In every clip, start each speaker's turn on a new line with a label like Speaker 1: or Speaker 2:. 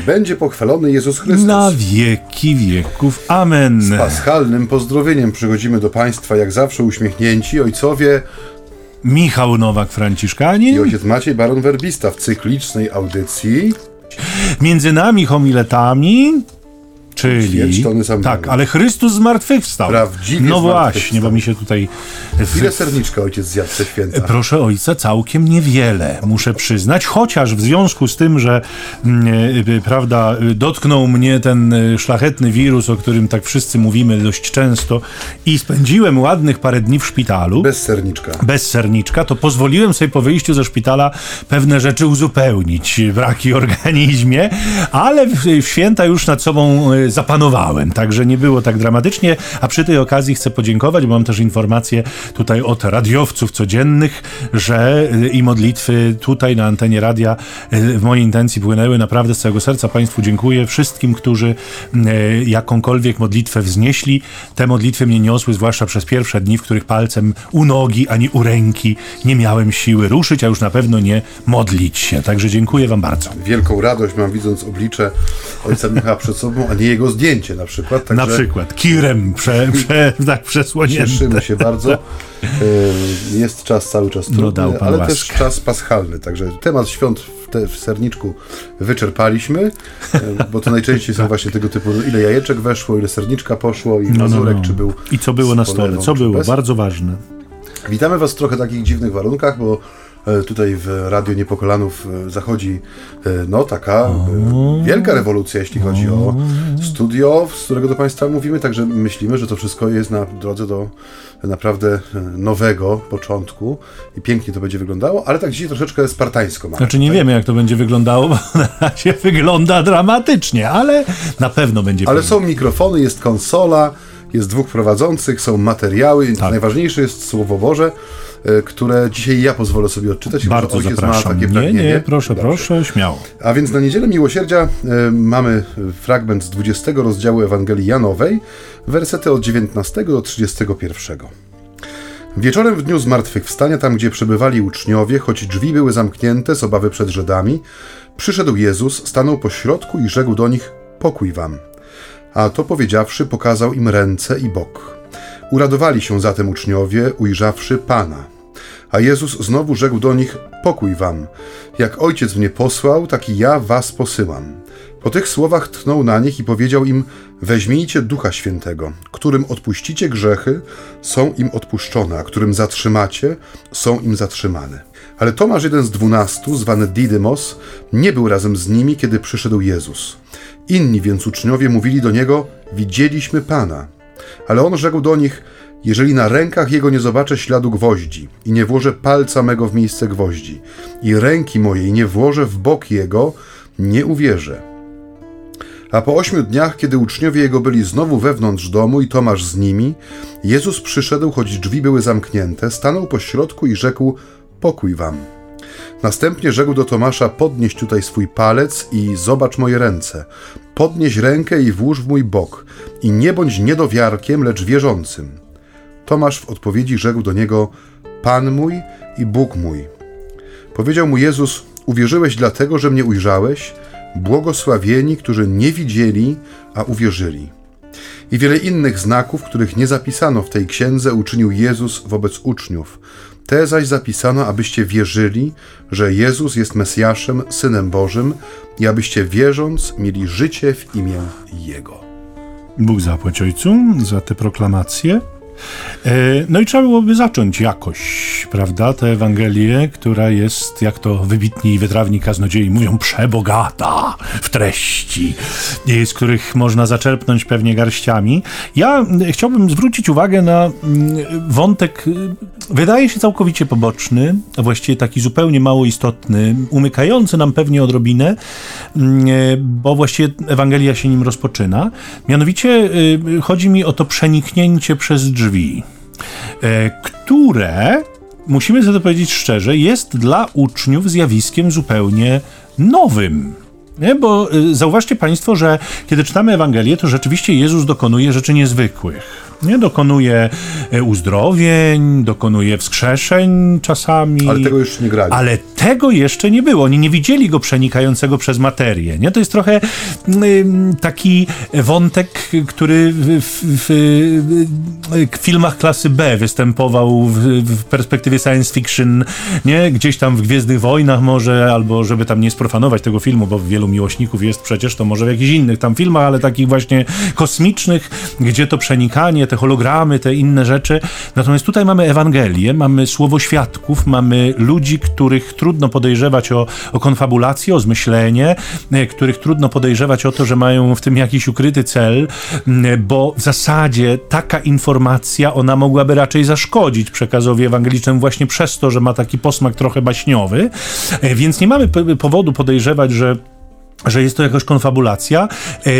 Speaker 1: Niech będzie pochwalony Jezus Chrystus.
Speaker 2: Na wieki wieków. Amen.
Speaker 1: Z paschalnym pozdrowieniem przychodzimy do Państwa, jak zawsze uśmiechnięci, ojcowie
Speaker 2: Michał Nowak-Franciszkanin.
Speaker 1: i ojciec Maciej Baron Werbista w cyklicznej audycji.
Speaker 2: Między nami homiletami. Czyli. Tak, ale Chrystus zmartwychwstał.
Speaker 1: Prawdziwie
Speaker 2: No właśnie, bo mi się tutaj. w-
Speaker 1: Ile serniczka ojciec zjadł te święta?
Speaker 2: Proszę ojca, całkiem niewiele, muszę przyznać, chociaż w związku z tym, że mm, y, prawda, y, dotknął mnie ten szlachetny wirus, o którym tak wszyscy mówimy dość często, i spędziłem ładnych parę dni w szpitalu.
Speaker 1: Bez serniczka.
Speaker 2: bez serniczka, to pozwoliłem sobie po wyjściu ze szpitala pewne rzeczy uzupełnić, braki w organizmie, ale w, święta już nad sobą e, zapanowałem, także nie było tak dramatycznie, a przy tej okazji chcę podziękować, bo mam też informacje tutaj od radiowców codziennych, że e, i modlitwy tutaj na antenie radia e, w mojej intencji płynęły, naprawdę z całego serca Państwu dziękuję, wszystkim, którzy e, jakąkolwiek modlitwę wznieśli, te modlitwy mnie niosły, zwłaszcza przez pierwsze dni, w których palcem u nogi ani u ręki nie miałem siły ruszyć, a już na pewno nie modlić się. Także dziękuję Wam bardzo.
Speaker 1: Wielką radość mam widząc oblicze ojca Michała przed sobą, a nie jego zdjęcie na przykład. Także
Speaker 2: Na przykład kirem prze, prze, tak przesłonięte.
Speaker 1: Cieszymy się bardzo. E, Jest czas cały czas trudny,
Speaker 2: No dał pan
Speaker 1: ale
Speaker 2: łaskę.
Speaker 1: też czas paschalny. Także temat świąt w, te, w serniczku wyczerpaliśmy, e, bo to najczęściej są właśnie tego typu, no, ile jajeczek weszło, ile serniczka poszło i
Speaker 2: Tak. No, no,
Speaker 1: mazurek,
Speaker 2: no.
Speaker 1: czy był
Speaker 2: I co było na stole?
Speaker 1: polewą,
Speaker 2: Co było?
Speaker 1: bez.
Speaker 2: Bardzo ważne.
Speaker 1: Witamy Was w trochę takich dziwnych warunkach, bo tutaj w Radio Niepokolanów e, zachodzi e, no taka e, wielka rewolucja, jeśli chodzi o studio, z którego do Państwa mówimy, także myślimy, że to wszystko jest na drodze do naprawdę e, nowego początku i pięknie to będzie wyglądało, ale tak dzisiaj troszeczkę spartańsko mamy.
Speaker 2: Znaczy nie wiemy, jak to będzie wyglądało, bo na razie wygląda dramatycznie, ale na pewno będzie
Speaker 1: Ale
Speaker 2: pięknie.
Speaker 1: są mikrofony, jest konsola, jest dwóch prowadzących, są materiały.
Speaker 2: Tak.
Speaker 1: Najważniejsze jest Słowo Boże, e, które dzisiaj ja pozwolę sobie odczytać.
Speaker 2: Bardzo
Speaker 1: ojciec
Speaker 2: zapraszam.
Speaker 1: Ma takie
Speaker 2: Nie,
Speaker 1: pragnienie.
Speaker 2: nie, proszę,
Speaker 1: Dobrze.
Speaker 2: proszę, śmiało.
Speaker 1: A więc na Niedzielę Miłosierdzia e, mamy fragment z 20 rozdziału Ewangelii Janowej, wersety od 19 do 31. Wieczorem w dniu zmartwychwstania, tam gdzie przebywali uczniowie, choć drzwi były zamknięte z obawy przed Żydami, przyszedł Jezus, stanął po środku i rzekł do nich: Pokój wam. A to powiedziawszy, pokazał im ręce i bok. Uradowali się zatem uczniowie, ujrzawszy Pana. A Jezus znowu rzekł do nich: Pokój wam. Jak ojciec mnie posłał, tak i ja was posyłam. Po tych słowach tchnął na nich i powiedział im: Weźmijcie ducha świętego, którym odpuścicie grzechy, są im odpuszczone, a którym zatrzymacie, są im zatrzymane. Ale Tomasz, jeden z dwunastu, zwany Didymos, nie był razem z nimi, kiedy przyszedł Jezus. Inni więc uczniowie mówili do niego: Widzieliśmy Pana. Ale on rzekł do nich: Jeżeli na rękach jego nie zobaczę śladu gwoździ i nie włożę palca mego w miejsce gwoździ i ręki mojej nie włożę w bok jego, nie uwierzę. A po ośmiu dniach, kiedy uczniowie jego byli znowu wewnątrz domu i Tomasz z nimi, Jezus przyszedł, choć drzwi były zamknięte, stanął po środku i rzekł: Pokój wam. Następnie rzekł do Tomasza: Podnieś tutaj swój palec i zobacz moje ręce. Podnieś rękę i włóż w mój bok. I nie bądź niedowiarkiem, lecz wierzącym. Tomasz w odpowiedzi rzekł do niego: Pan mój i Bóg mój. Powiedział mu Jezus: Uwierzyłeś dlatego, że mnie ujrzałeś? Błogosławieni, którzy nie widzieli, a uwierzyli. I wiele innych znaków, których nie zapisano w tej księdze, uczynił Jezus wobec uczniów. Te zaś zapisano, abyście wierzyli, że Jezus jest Mesjaszem, Synem Bożym i abyście wierząc mieli życie w imię Jego.
Speaker 2: Bóg zapłać ojcu za te proklamacje. E, No i trzeba byłoby zacząć jakoś, prawda, tę Ewangelię, która jest, jak to wybitni i wytrawni kaznodziei mówią, przebogata w treści, e, z których można zaczerpnąć pewnie garściami. Ja chciałbym zwrócić uwagę na wątek, y, wydaje się całkowicie poboczny, a właściwie taki zupełnie mało istotny, umykający nam pewnie odrobinę, e, bo właściwie Ewangelia się nim rozpoczyna. Mianowicie chodzi mi o to przeniknięcie przez drzwi, e, które, musimy sobie to powiedzieć szczerze, jest dla uczniów zjawiskiem zupełnie nowym. Nie? Bo y, zauważcie Państwo, że kiedy czytamy Ewangelię, to rzeczywiście Jezus dokonuje rzeczy niezwykłych. Nie dokonuje e, uzdrowień, dokonuje wskrzeszeń czasami.
Speaker 1: Ale tego jeszcze nie grali.
Speaker 2: Ale tego jeszcze nie było. Oni nie widzieli go przenikającego przez materię. Nie? To jest trochę taki wątek, który w, w, w, filmach klasy B występował w, w, perspektywie science fiction, nie? Gdzieś tam w Gwiezdnych Wojnach może, albo żeby tam nie sprofanować tego filmu, bo wielu miłośników jest przecież, to może w jakichś innych tam filmach, ale takich właśnie kosmicznych, gdzie to przenikanie te hologramy, te inne rzeczy. Natomiast tutaj mamy Ewangelię, mamy słowo świadków, mamy ludzi, których trudno podejrzewać o, o konfabulację, o zmyślenie, e, których trudno podejrzewać o to, że mają w tym jakiś ukryty cel, bo w zasadzie taka informacja, ona mogłaby raczej zaszkodzić przekazowi ewangelicznemu właśnie przez to, że ma taki posmak trochę baśniowy, e, więc nie mamy powodu podejrzewać, że że jest to jakaś konfabulacja. E, e,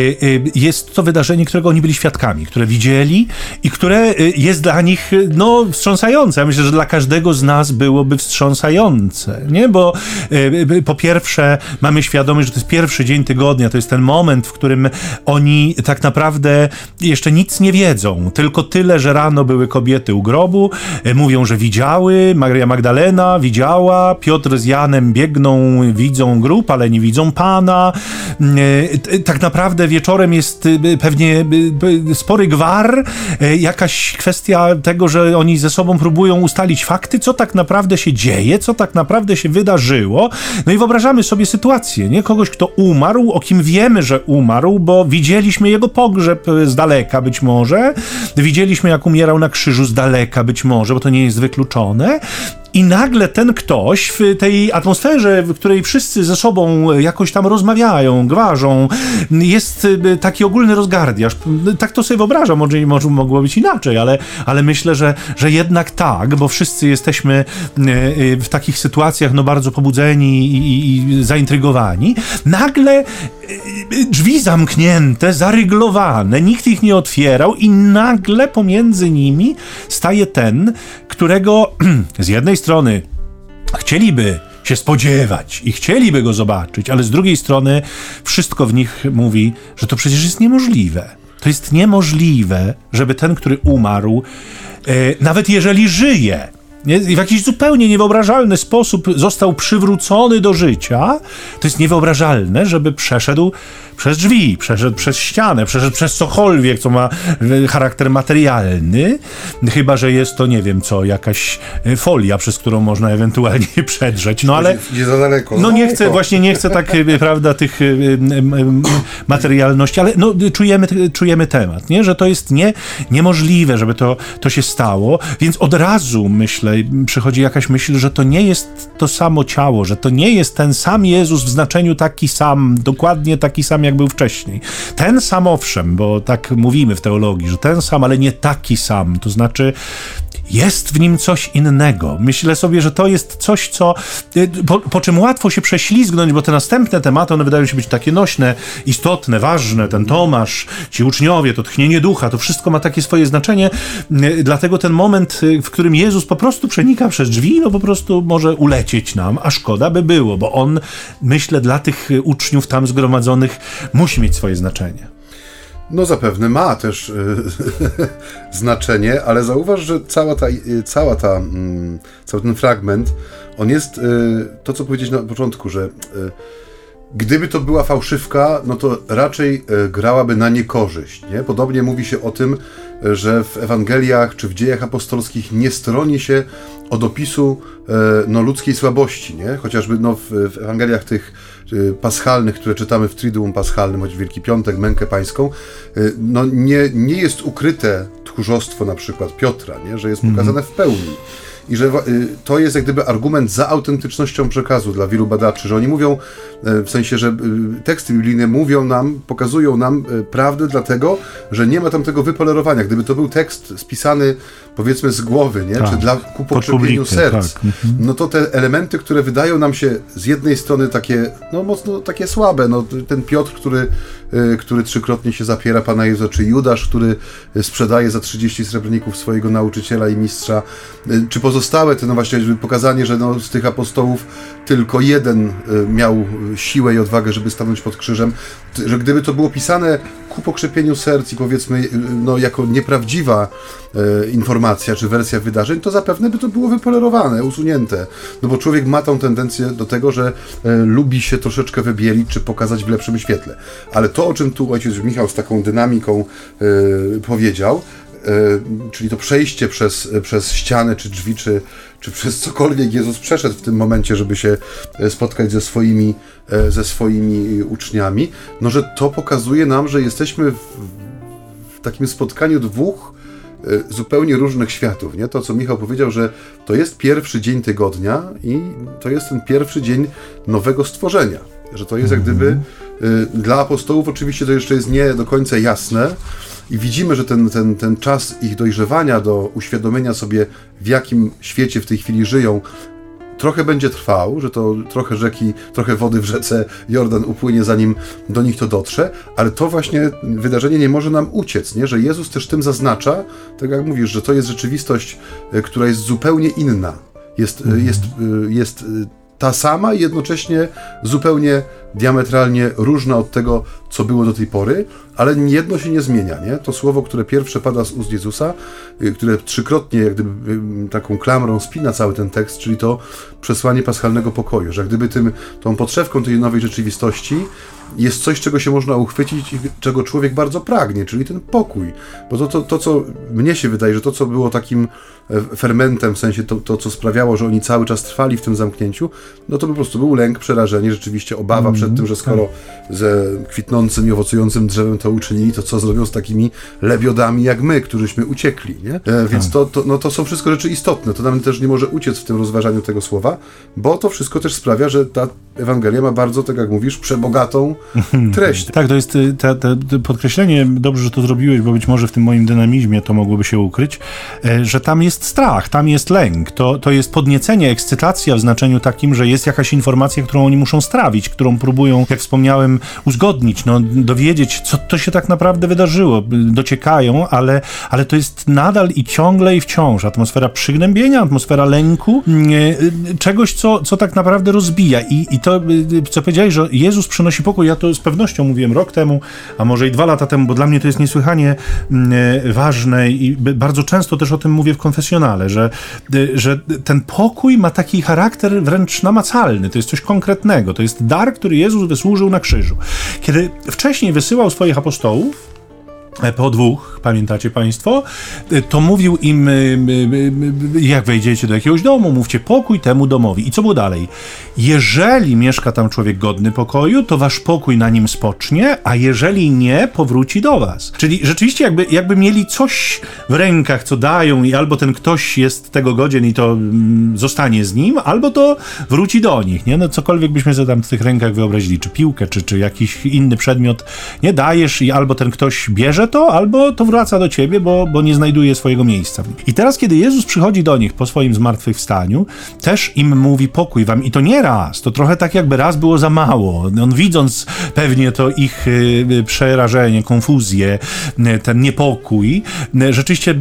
Speaker 2: jest to wydarzenie, którego oni byli świadkami, które widzieli i które e, jest dla nich no, wstrząsające. Ja myślę, że dla każdego z nas byłoby wstrząsające, nie? Bo po pierwsze mamy świadomość, że to jest pierwszy dzień tygodnia, to jest ten moment, w którym oni tak naprawdę jeszcze nic nie wiedzą, tylko tyle, że rano były kobiety u grobu, mówią, że widziały, Maria Magdalena widziała, Piotr z Janem biegną, widzą grób, ale nie widzą Pana, E, tak naprawdę wieczorem jest e, pewnie e, spory gwar, jakaś kwestia tego, że oni ze sobą próbują ustalić fakty, co tak naprawdę się dzieje, co tak naprawdę się wydarzyło. No i wyobrażamy sobie sytuację, nie? Kogoś, kto umarł, o kim wiemy, że umarł, bo widzieliśmy jego pogrzeb z daleka być może, widzieliśmy jak umierał na krzyżu z daleka być może, bo to nie jest wykluczone. I nagle ten ktoś w tej atmosferze, w której wszyscy ze sobą jakoś tam rozmawiają, gwarzą, jest y, taki ogólny rozgardiaż. Tak to sobie wyobrażam, może, może mogło być inaczej, ale, ale myślę, że, że jednak tak, bo wszyscy jesteśmy y, y, w takich sytuacjach no bardzo pobudzeni i, i, i zaintrygowani. Nagle drzwi zamknięte, zaryglowane, nikt ich nie otwierał i nagle pomiędzy nimi staje ten, którego z jednej strony chcieliby się spodziewać i chcieliby go zobaczyć, ale z drugiej strony wszystko w nich mówi, że to przecież jest niemożliwe. To jest niemożliwe, żeby ten, który umarł, e, nawet jeżeli żyje, nie, w jakiś zupełnie niewyobrażalny sposób został przywrócony do życia, to jest niewyobrażalne, żeby przeszedł przez drzwi, przeszedł przez ścianę, przeszedł przez cokolwiek, co ma e, charakter materialny, chyba, że jest to, nie wiem co, jakaś e, folia, przez którą można ewentualnie przedrzeć, no ale...
Speaker 1: Idzie za daleko.
Speaker 2: No nie chcę, właśnie nie chcę tak, e, prawda, tych materialności, ale no, czujemy, czujemy temat, nie? Że to jest nie, niemożliwe, żeby to, to się stało, więc od razu, myślę, przychodzi jakaś myśl, że to nie jest to samo ciało, że to nie jest ten sam Jezus w znaczeniu taki sam, dokładnie taki sam, jak był wcześniej. Ten sam owszem, bo tak mówimy w teologii, że ten sam, ale nie taki sam. To znaczy, jest w nim coś innego. Myślę sobie, że to jest coś, co y, po, po, czym łatwo się prześlizgnąć, bo te następne tematy, one wydają się być takie nośne, istotne, ważne. Ten Tomasz, ci uczniowie, to tchnienie ducha, to wszystko ma takie swoje znaczenie. Y, dlatego ten moment, y, w którym Jezus po prostu przenika przez drzwi, no po prostu może ulecieć nam, a szkoda by było, bo on, myślę, dla tych uczniów tam zgromadzonych musi mieć swoje znaczenie.
Speaker 1: No zapewne ma też y, znaczenie, ale zauważ, że cała ta, y, cała ta, mm, cały ten fragment, on jest y, to, co powiedzieć na początku, że gdyby to była fałszywka, no to raczej grałaby na niekorzyść. Nie? Podobnie mówi się o tym, że w Ewangeliach czy w dziejach apostolskich nie stroni się od opisu no, ludzkiej słabości. Nie? Chociażby no, w, w Ewangeliach tych paschalnych, które czytamy w Triduum Paschalnym, choć Wielki Piątek, Mękę Pańską, y, no nie, nie jest ukryte tchórzostwo na przykład Piotra, nie? że jest pokazane mm -hmm. w pełni i że y, to jest jak gdyby argument za autentycznością przekazu dla wielu badaczy, że oni mówią, e, w sensie, że y, teksty biblijne mówią nam, pokazują nam e, prawdę dlatego, że nie ma tam tego wypolerowania. Gdyby to był tekst spisany powiedzmy z głowy, nie? Tak, czy dla, ku pokrzepieniu serc, tak. Mhm. no to te elementy, które wydają nam się z jednej strony takie, no mocno takie słabe, no ten Piotr, który, który trzykrotnie się zapiera Pana Jezusa, czy Judasz, który sprzedaje za 30 srebrników swojego nauczyciela i mistrza, czy pozostałe to no właśnie pokazanie, że no, z tych apostołów tylko jeden y, miał siłę i odwagę, żeby stanąć pod krzyżem, że gdyby to było pisane ku pokrzepieniu serc i powiedzmy y, no, jako nieprawdziwa informacja czy wersja wydarzeń, to zapewne by to było wypolerowane, usunięte. No bo człowiek ma tą tendencję do tego, że lubi się troszeczkę wybielić czy pokazać w lepszym świetle. Ale to, o czym tu ojciec Michał z taką dynamiką e, powiedział, E, czyli to przejście przez, przez ścianę, czy drzwi, czy, czy przez cokolwiek Jezus przeszedł w tym momencie, żeby się e, spotkać ze swoimi, ze swoimi uczniami, no że to pokazuje nam, że jesteśmy w, w takim spotkaniu dwóch zupełnie różnych światów. Nie? To, co Michał powiedział, że to jest pierwszy dzień tygodnia i to jest ten pierwszy dzień nowego stworzenia. Że to jest jak gdyby mhm. Dla apostołów oczywiście to jeszcze jest nie do końca jasne, i widzimy, że ten, ten, ten czas ich dojrzewania do uświadomienia sobie, w jakim świecie w tej chwili żyją, trochę będzie trwał, że to trochę rzeki, trochę wody w rzece Jordan upłynie, zanim do nich to dotrze, ale to właśnie wydarzenie nie może nam uciec, nie? że Jezus też tym zaznacza, tak jak mówisz, że to jest rzeczywistość, e, która jest zupełnie inna. Jest, mhm. jest, e, jest ta sama i jednocześnie zupełnie diametralnie różna od tego, co było do tej pory, ale jedno się nie zmienia, nie? To słowo, które pierwsze pada z ust Jezusa, y, które trzykrotnie jak gdyby y, taką klamrą spina cały ten tekst, czyli to przesłanie paschalnego pokoju, że gdyby tym, tą podszewką tej nowej rzeczywistości jest coś, czego się można uchwycić i czego człowiek bardzo pragnie, czyli ten pokój. Bo to, to, to co mnie się wydaje, że to, co było takim e, fermentem, w sensie to, to, co sprawiało, że oni cały czas trwali w tym zamknięciu, no to po prostu był lęk, przerażenie, rzeczywiście obawa mm, przed tym, że skoro tak. ze kwitnącym i owocującym drzewem to uczynili, to co zrobią z takimi lebiodami jak my, któryśmy uciekli, nie? E, więc tak. to, to, no to są wszystko rzeczy istotne. To nam też nie może uciec w tym rozważaniu tego słowa, bo to wszystko też sprawia, że ta Ewangelia ma bardzo, tak jak mówisz, przebogatą treść.
Speaker 2: tak, to jest y, te, te, podkreślenie, dobrze, że to zrobiłeś, bo być może w tym moim dynamizmie to mogłoby się ukryć, e, że tam jest strach, tam jest lęk, to, to jest podniecenie, ekscytacja w znaczeniu takim, że jest jakaś informacja, którą oni muszą strawić, którą próbują, jak wspomniałem, uzgodnić, no, dowiedzieć, co to się tak naprawdę wydarzyło. Dociekają, ale, ale to jest nadal i ciągle i wciąż atmosfera przygnębienia, atmosfera lęku, e, czegoś, co, co tak naprawdę rozbija. I, i to, y, co powiedziałeś, że Jezus przynosi pokój, ja to z pewnością mówiłem rok temu, a może i dwa lata temu, bo dla mnie to jest niesłychanie mm, e, ważne i bardzo często też o tym mówię w konfesjonale, że, y, że ten pokój ma taki charakter wręcz namacalny, to jest coś konkretnego, to jest dar, który Jezus wysłużył na krzyżu. Kiedy wcześniej wysyłał swoich apostołów, E, po dwóch, pamiętacie Państwo, e, to mówił im, e, jak wejdziecie do jakiegoś domu, mówcie pokój temu domowi. I co było dalej? Jeżeli mieszka tam człowiek godny pokoju, to wasz pokój na nim spocznie, a jeżeli nie, powróci do was. Czyli rzeczywiście jakby, jakby mieli coś w rękach, co dają i albo ten ktoś jest tego godzien i to zostanie z nim, albo to wróci do nich, nie? No cokolwiek byśmy sobie tam w tych rękach wyobrazili, czy piłkę, czy, czy jakiś inny przedmiot, nie dajesz i albo ten ktoś bierze to, albo to wraca do ciebie, bo, bo nie znajduje swojego miejsca. I teraz, kiedy Jezus przychodzi do nich po swoim zmartwychwstaniu, też im mówi pokój wam. I to nie raz, to trochę tak jakby raz było za mało. On widząc pewnie to ich y, y, przerażenie, konfuzję, y, ten niepokój, rzeczywiście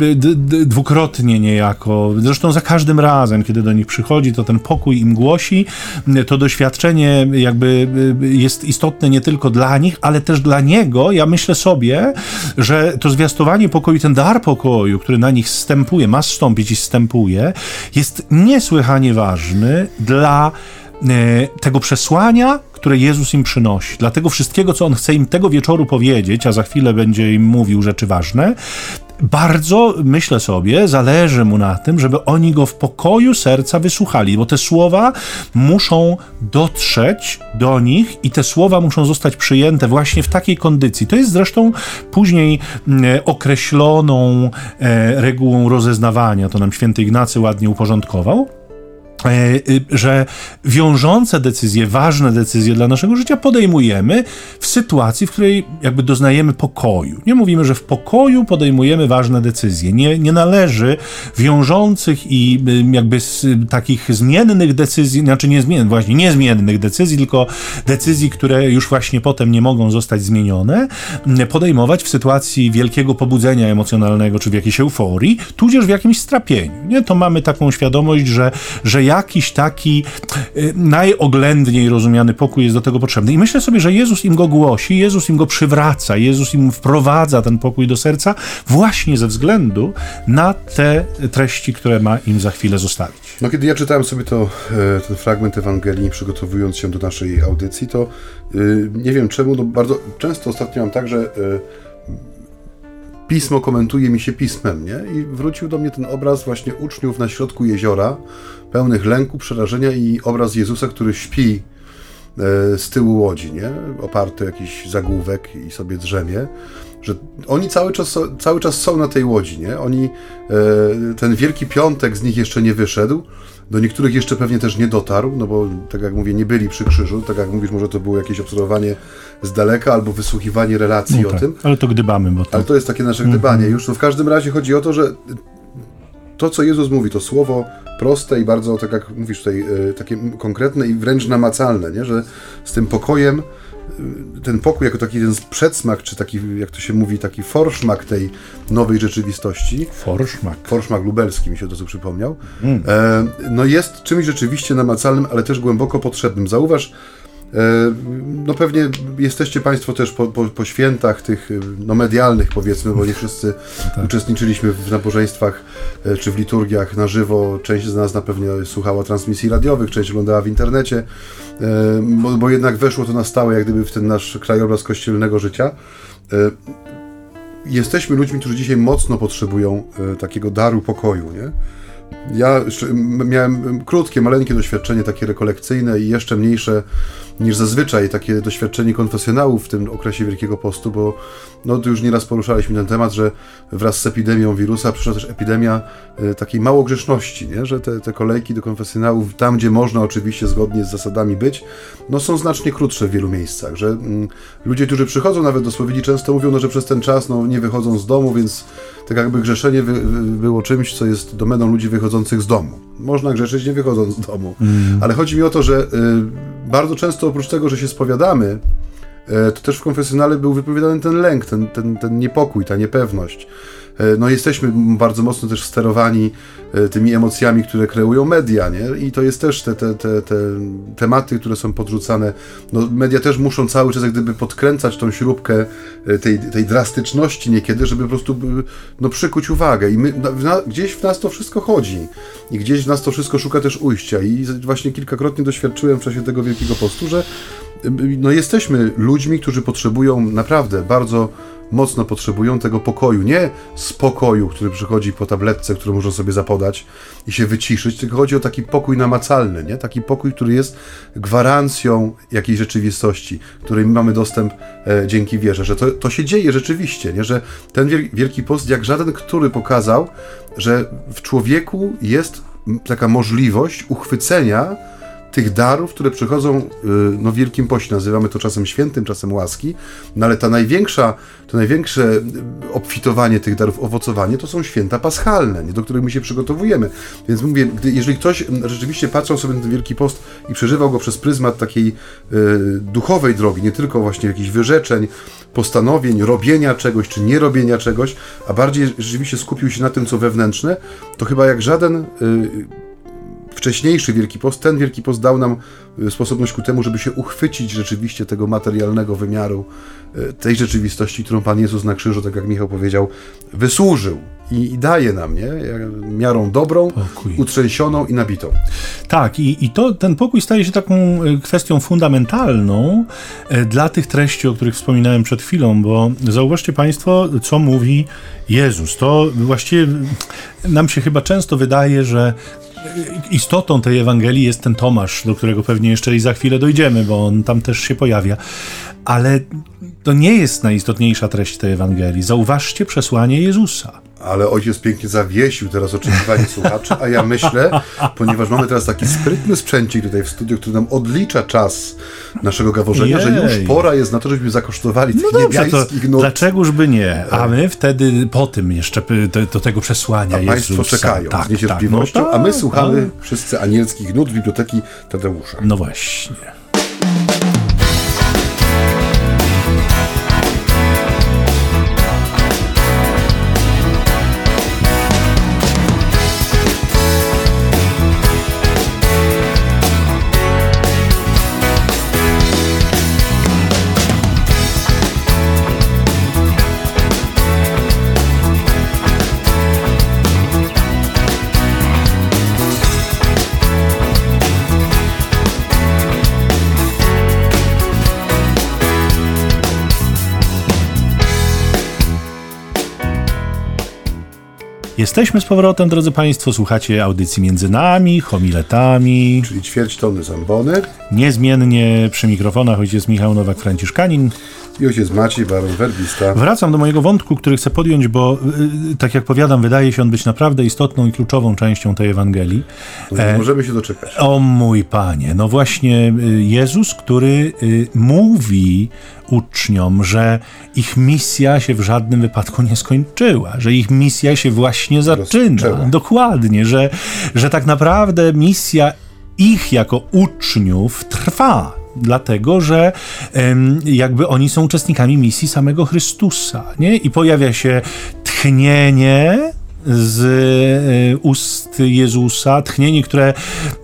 Speaker 2: dwukrotnie niejako, zresztą za każdym razem, kiedy do nich przychodzi, to ten pokój im głosi, to doświadczenie jakby jest istotne nie tylko dla nich, ale też dla Niego. Ja myślę sobie, że to zwiastowanie pokoju, ten dar pokoju, który na nich stępuje, ma zstąpić i stępuje, jest niesłychanie ważny dla e, tego przesłania, które Jezus im przynosi, dla tego wszystkiego, co On chce im tego wieczoru powiedzieć, a za chwilę będzie im mówił rzeczy ważne, bardzo, myślę sobie, zależy mu na tym, żeby oni go w pokoju serca wysłuchali, bo te słowa muszą dotrzeć do nich i te słowa muszą zostać przyjęte właśnie w takiej kondycji. To jest zresztą później mm, określoną e, regułą rozeznawania, to nam święty Ignacy ładnie uporządkował E, że wiążące decyzje, ważne decyzje dla naszego życia podejmujemy w sytuacji, w której jakby doznajemy pokoju. Nie mówimy, że w pokoju podejmujemy ważne decyzje. Nie, nie należy wiążących i y, jakby takich zmiennych decyzji, znaczy niezmiennych, właśnie niezmiennych decyzji, tylko decyzji, które już właśnie potem nie mogą zostać zmienione, podejmować w sytuacji wielkiego pobudzenia emocjonalnego, czy w jakiejś euforii, tudzież w jakimś strapieniu. Nie? To mamy taką świadomość, że, że jakiś taki y, najoględniej rozumiany pokój jest do tego potrzebny. I myślę sobie, że Jezus im go głosi, Jezus im go przywraca, Jezus im wprowadza ten pokój do serca właśnie ze względu na te treści, które ma im za chwilę zostawić.
Speaker 1: No kiedy ja czytałem sobie to, e, ten fragment Ewangelii, przygotowując się do naszej audycji, to y, nie wiem czemu, no bardzo często ostatnio mam tak, że e, pismo komentuje mi się pismem, nie? I wrócił do mnie ten obraz właśnie uczniów na środku jeziora, pełnych lęku, przerażenia i obraz Jezusa, który śpi e, z tyłu łodzi, nie? Oparty jakiś zagłówek i sobie drzemie, że oni cały czas, cały czas są na tej łodzi, nie? Oni, e, ten wielki piątek z nich jeszcze nie wyszedł, do niektórych jeszcze pewnie też nie dotarł, no bo tak jak mówię, nie byli przy krzyżu, tak jak mówisz, może to było jakieś obserwowanie z daleka albo wysłuchiwanie relacji
Speaker 2: no
Speaker 1: o
Speaker 2: tak,
Speaker 1: tym.
Speaker 2: Ale to gdybamy, bo to...
Speaker 1: Ale to jest takie nasze gdybanie. Już no w każdym razie chodzi o to, że to, co Jezus mówi, to słowo proste i bardzo, tak jak mówisz tutaj, e, takie konkretne i wręcz namacalne, nie? że z tym pokojem ten pokój jako taki ten przedsmak, czy taki, jak to się mówi, taki forszmak tej nowej rzeczywistości.
Speaker 2: Forszmak.
Speaker 1: Forszmak lubelski mi się to co przypomniał. Mm. E, no jest czymś rzeczywiście namacalnym, ale też głęboko potrzebnym. Zauważ, no pewnie jesteście Państwo też po, po, po, świętach tych no medialnych powiedzmy, bo nie wszyscy tak. uczestniczyliśmy w nabożeństwach e, czy w liturgiach na żywo. Część z nas na pewno słuchała transmisji radiowych, część oglądała w internecie, e, bo, bo jednak weszło to na stałe jak gdyby w ten nasz krajobraz kościelnego życia. Jesteśmy ludźmi, którzy dzisiaj mocno potrzebują takiego daru pokoju, nie? Ja miałem krótkie, maleńkie doświadczenie, takie rekolekcyjne i jeszcze mniejsze niż zazwyczaj takie doświadczenie konfesjonałów w tym okresie Wielkiego Postu, bo no, tu już nieraz poruszaliśmy ten temat, że wraz z epidemią wirusa przyszła też epidemia y, takiej małogrzeszności, nie? że te, te kolejki do konfesjonałów, tam gdzie można oczywiście zgodnie z zasadami być, no są znacznie krótsze w wielu miejscach, że mm, ludzie, którzy przychodzą nawet do spowiedzi często mówią, no, że przez ten czas no, nie wychodzą z domu, więc tak jakby grzeszenie wy, wy, było czymś, co jest domeną ludzi wychodzących z domu. Można grzeszyć nie wychodząc z domu, mm. ale chodzi mi o to, że y, bardzo często oprócz tego, że się spowiadamy, to też w konfesjonale był wypowiadany ten lęk, ten, ten, ten niepokój, ta niepewność. E, no jesteśmy bardzo mocno też sterowani e, tymi emocjami, które kreują media, nie? I to jest też te, te, te, te tematy, które są podrzucane. No, media też muszą cały czas jak gdyby podkręcać tą śrubkę tej, tej drastyczności niekiedy, żeby po prostu no, przykuć uwagę. I my, na, gdzieś w nas to wszystko chodzi. I gdzieś w nas to wszystko szuka też ujścia. I właśnie kilkakrotnie doświadczyłem w czasie tego Wielkiego Postu, że no, jesteśmy ludźmi, którzy potrzebują naprawdę bardzo mocno potrzebują tego pokoju. Nie spokoju, który przychodzi po tabletce, którą można sobie zapodać i się wyciszyć, tylko chodzi o taki pokój namacalny, nie? taki pokój, który jest gwarancją jakiejś rzeczywistości, której mamy dostęp e, dzięki wierze, że to, to się dzieje rzeczywiście, nie? że ten Wielki Post, jak żaden, który pokazał, że w człowieku jest taka możliwość uchwycenia tych darów, które przychodzą y, no, w Wielkim Poście. Nazywamy to czasem świętym, czasem łaski, no ale ta największa, to największe y, obfitowanie tych darów, owocowanie, to są święta paschalne, nie, do których my się przygotowujemy. Więc mówię, gdy, jeżeli ktoś rzeczywiście patrzył sobie na ten Wielki Post i przeżywał go przez pryzmat takiej y, duchowej drogi, nie tylko właśnie jakichś wyrzeczeń, postanowień, robienia czegoś, czy nie robienia czegoś, a bardziej rzeczywiście skupił się na tym, co wewnętrzne, to chyba jak żaden y, wcześniejszy Wielki Post, ten Wielki Post dał nam e, sposobność ku temu, żeby się uchwycić rzeczywiście tego materialnego wymiaru, e, tej rzeczywistości, którą Pan Jezus na krzyżu, tak jak Michał powiedział, wysłużył i, i daje nam, nie? Miarą dobrą, pokój. utrzęsioną i nabitą.
Speaker 2: Tak, i, i to, ten pokój staje się taką e, kwestią fundamentalną dla tych treści, o których wspominałem przed chwilą, bo zauważcie Państwo, co mówi Jezus. To właściwie nam się chyba często wydaje, że istotą tej Ewangelii jest ten Tomasz, do którego pewnie jeszcze i za chwilę dojdziemy, bo on tam też się pojawia. Ale to nie jest najistotniejsza treść tej Ewangelii. Zauważcie przesłanie Jezusa.
Speaker 1: ale ojciec pięknie zawiesił teraz oczekiwanie słuchaczy, a ja myślę, ponieważ mamy teraz taki sprytny sprzęcik tutaj w studiu, który nam odlicza czas naszego gaworzenia, Jej. że już pora jest na to, żebyśmy zakosztowali tych no niebiańskich nut.
Speaker 2: Dlaczegoż by nie? A my wtedy po tym jeszcze do, do tego przesłania a
Speaker 1: Jezusa. Państwo czekają tak, z niecierpliwością, tak, no, a my słuchamy tak. wszyscy anielskich nut z Biblioteki Tadeusza.
Speaker 2: No właśnie. Jesteśmy z powrotem, drodzy Państwo, słuchacie audycji między nami, homiletami.
Speaker 1: Czyli ćwierć tony zambony.
Speaker 2: Niezmiennie przy mikrofonach ojciec Michał Nowak-Franciszkanin.
Speaker 1: I ojciec Maciej Baron Werbista.
Speaker 2: Wracam do mojego wątku, który chcę podjąć, bo yy, tak jak powiadam, wydaje się on być naprawdę istotną i kluczową częścią tej Ewangelii.
Speaker 1: No, e, możemy się doczekać.
Speaker 2: O mój Panie, no właśnie y, Jezus, który y, mówi uczniom, że ich misja się w żadnym wypadku nie skończyła, że ich misja się właśnie zaczyna. Rozpoczęła. Dokładnie, że, że tak naprawdę misja ich jako uczniów trwa dlatego że jakby oni są uczestnikami misji samego Chrystusa, nie? I pojawia się tchnienie z e, ust Jezusa, tchnienie, które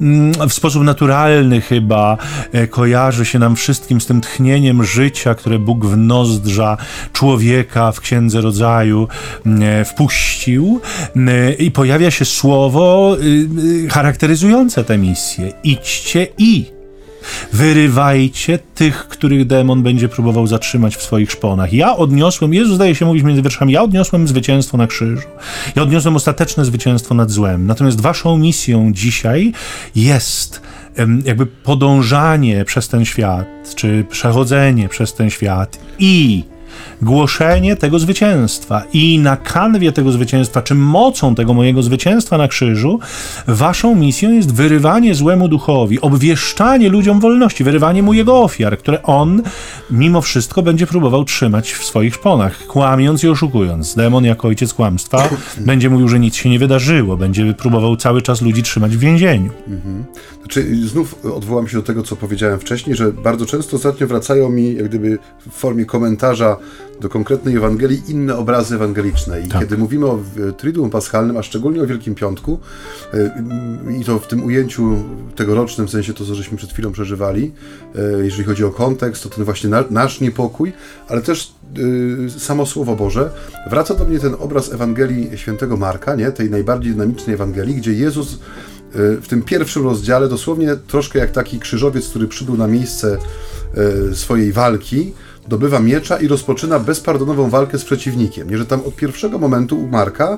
Speaker 2: mm, w sposób naturalny chyba e, kojarzy się nam wszystkim z tym tchnieniem życia, które Bóg w nozdrza człowieka w Księdze Rodzaju mm, e, wpuścił mm, i pojawia się słowo y, y, charakteryzujące tę misję. Idźcie i Wyrywajcie tych, których demon będzie próbował zatrzymać w swoich szponach. Ja odniosłem, Jezus zdaje się mówić między wierszami, ja odniosłem zwycięstwo na krzyżu. Ja odniosłem ostateczne zwycięstwo nad złem. Natomiast waszą misją dzisiaj jest jakby podążanie przez ten świat, czy przechodzenie przez ten świat i głoszenie tego zwycięstwa i na kanwie tego zwycięstwa, czy mocą tego mojego zwycięstwa na krzyżu, waszą misją jest wyrywanie złemu duchowi, obwieszczanie ludziom wolności, wyrywanie mu jego ofiar, które on mimo wszystko będzie próbował trzymać w swoich szponach, kłamiąc i oszukując. Demon jako ojciec kłamstwa będzie mówił, że nic się nie wydarzyło, będzie próbował cały czas ludzi trzymać w więzieniu. Mhm.
Speaker 1: Znaczy, znów odwołam się do tego, co powiedziałem wcześniej, że bardzo często ostatnio wracają mi, jak gdyby w formie komentarza do konkretnej Ewangelii inne obrazy ewangeliczne. I tak. kiedy mówimy o Triduum Paschalnym, a szczególnie o Wielkim Piątku, e, i to w tym ujęciu tegorocznym, w sensie to, co żeśmy przed chwilą przeżywali, e, jeżeli chodzi o kontekst, to ten właśnie nasz niepokój, ale też e, samo Słowo Boże, wraca do mnie ten obraz Ewangelii świętego Marka, nie? tej najbardziej dynamicznej Ewangelii, gdzie Jezus w tym pierwszym rozdziale, dosłownie troszkę jak taki krzyżowiec, który przybył na miejsce swojej walki, dobywa miecza i rozpoczyna bezpardonową walkę z przeciwnikiem. Nie, że tam od pierwszego momentu u Marka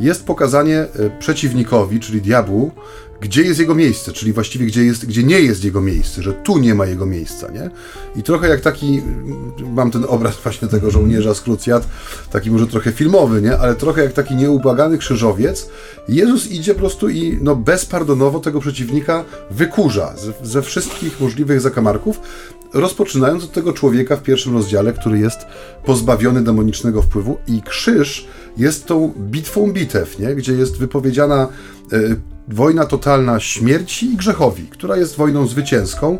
Speaker 1: jest pokazanie e, przeciwnikowi, czyli diabłu, gdzie jest jego miejsce, czyli właściwie gdzie, jest, gdzie nie jest jego miejsce, że tu nie ma jego miejsca, nie? I trochę jak taki, mam ten obraz właśnie tego żołnierza z Krucjat, taki może trochę filmowy, nie? Ale trochę jak taki nieubłagany krzyżowiec, Jezus idzie po prostu i no bezpardonowo tego przeciwnika wykurza ze, ze wszystkich możliwych zakamarków, rozpoczynając od tego człowieka w pierwszym rozdziale, który jest pozbawiony demonicznego wpływu i krzyż jest tą bitwą bitew, nie? gdzie jest wypowiedziana y, wojna totalna śmierci i grzechowi, która jest wojną zwycięską,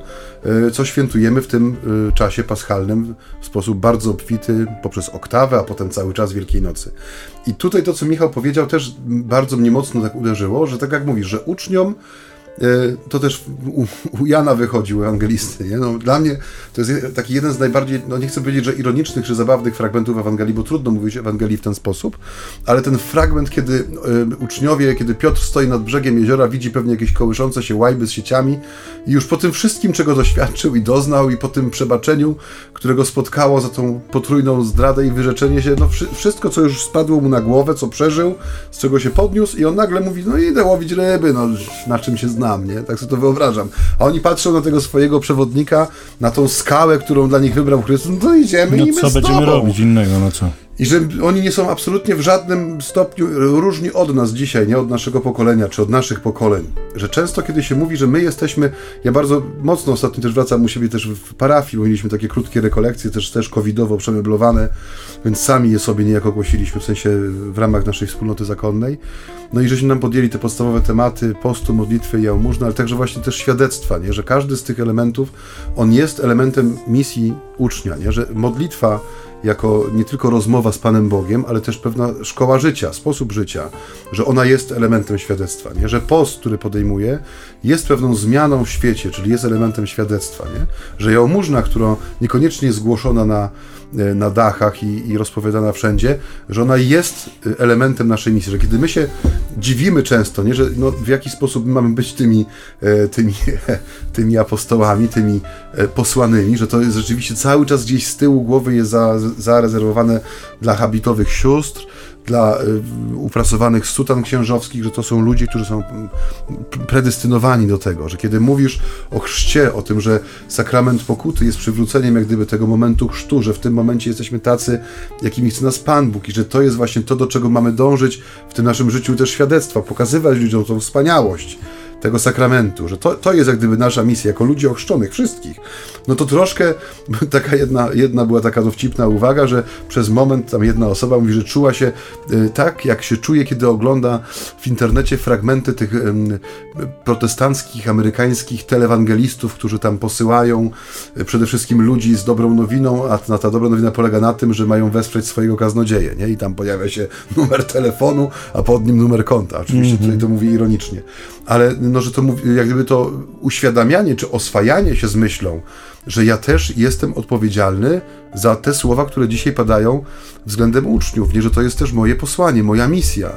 Speaker 1: y, co świętujemy w tym y, czasie paschalnym w sposób bardzo obfity poprzez oktawę, a potem cały czas Wielkiej Nocy. I tutaj to, co Michał powiedział, też bardzo mnie mocno tak uderzyło, że tak jak mówisz, że uczniom E, to też u, u Jana wychodził, ewangelisty. Nie? No, dla mnie to jest taki jeden z najbardziej, no nie chcę powiedzieć, że ironicznych czy zabawnych fragmentów Ewangelii, bo trudno mówić o Ewangelii w ten sposób, ale ten fragment, kiedy y, uczniowie, kiedy Piotr stoi nad brzegiem jeziora, widzi pewnie jakieś kołyszące się łajby z sieciami i już po tym wszystkim, czego doświadczył i doznał i po tym przebaczeniu, którego spotkało za tą potrójną zdradę i wyrzeczenie się, no wszystko, co już spadło mu na głowę, co przeżył, z czego się podniósł i on nagle mówi, no idę łowić ryby, no na czym się zna nie? Tak sobie to wyobrażam. A oni patrzą na tego swojego przewodnika, na tą skałę, którą dla nich wybrał Chrystus, no to idziemy
Speaker 2: no
Speaker 1: i
Speaker 2: co będziemy robić innego, no co?
Speaker 1: I że oni nie są absolutnie w żadnym stopniu różni od nas dzisiaj, nie od naszego pokolenia, czy od naszych pokoleń. Że często, kiedy się mówi, że my jesteśmy, ja bardzo mocno ostatnio też wracam u siebie też w parafii, bo mieliśmy takie krótkie rekolekcje, też też covidowo przemeblowane, więc sami je sobie niejako głosiliśmy, w sensie w ramach naszej wspólnoty zakonnej. No i żeśmy nam podjęli te podstawowe tematy postu, modlitwy i jałmużny, ale także właśnie też świadectwa, nie? że każdy z tych elementów, on jest elementem misji ucznia, nie? że modlitwa jako nie tylko rozmowa z Panem Bogiem, ale też pewna szkoła życia, sposób życia, że ona jest elementem świadectwa, nie? że post, który podejmuje, jest pewną zmianą w świecie, czyli jest elementem świadectwa, nie? że jałmużna, która niekoniecznie jest zgłoszona na na dachach i, i rozpowiadana wszędzie, że ona jest e, elementem naszej misji, że kiedy my się dziwimy często, nie, że no, w jaki sposób mamy być tymi, e, tymi, tymi apostołami, tymi posłanymi, że to jest rzeczywiście cały czas gdzieś z tyłu głowy jest za, zarezerwowane dla habitowych sióstr, dla y, uprasowanych sutan księżowskich, że to są ludzie, którzy są mm, predestynowani do tego, że kiedy mówisz o chrzcie, o tym, że sakrament pokuty jest przywróceniem jak gdyby tego momentu chrztu, że w tym momencie jesteśmy tacy, jakimi chce nas Pan Bóg i że to jest właśnie to, do czego mamy dążyć w tym naszym życiu też świadectwa, pokazywać ludziom tą wspaniałość, tego sakramentu, że to, to jest jak gdyby nasza misja, jako ludzi ochrzczonych, wszystkich. No to troszkę taka jedna, jedna była taka dowcipna uwaga, że przez moment tam jedna osoba mówi, że czuła się y, tak, jak się czuje, kiedy ogląda w internecie fragmenty tych y, protestanckich, amerykańskich telewangelistów, którzy tam posyłają y, przede wszystkim ludzi z dobrą nowiną, a ta, ta dobra nowina polega na tym, że mają wesprzeć swojego kaznodzieję, nie? I tam pojawia się numer telefonu, a pod nim numer konta. Oczywiście mm -hmm. tutaj to mówi ironicznie. Ale no, że to jak gdyby to uświadamianie czy oswajanie się z myślą, że ja też jestem odpowiedzialny za te słowa, które dzisiaj padają względem uczniów, nie, że to jest też moje posłanie, moja misja.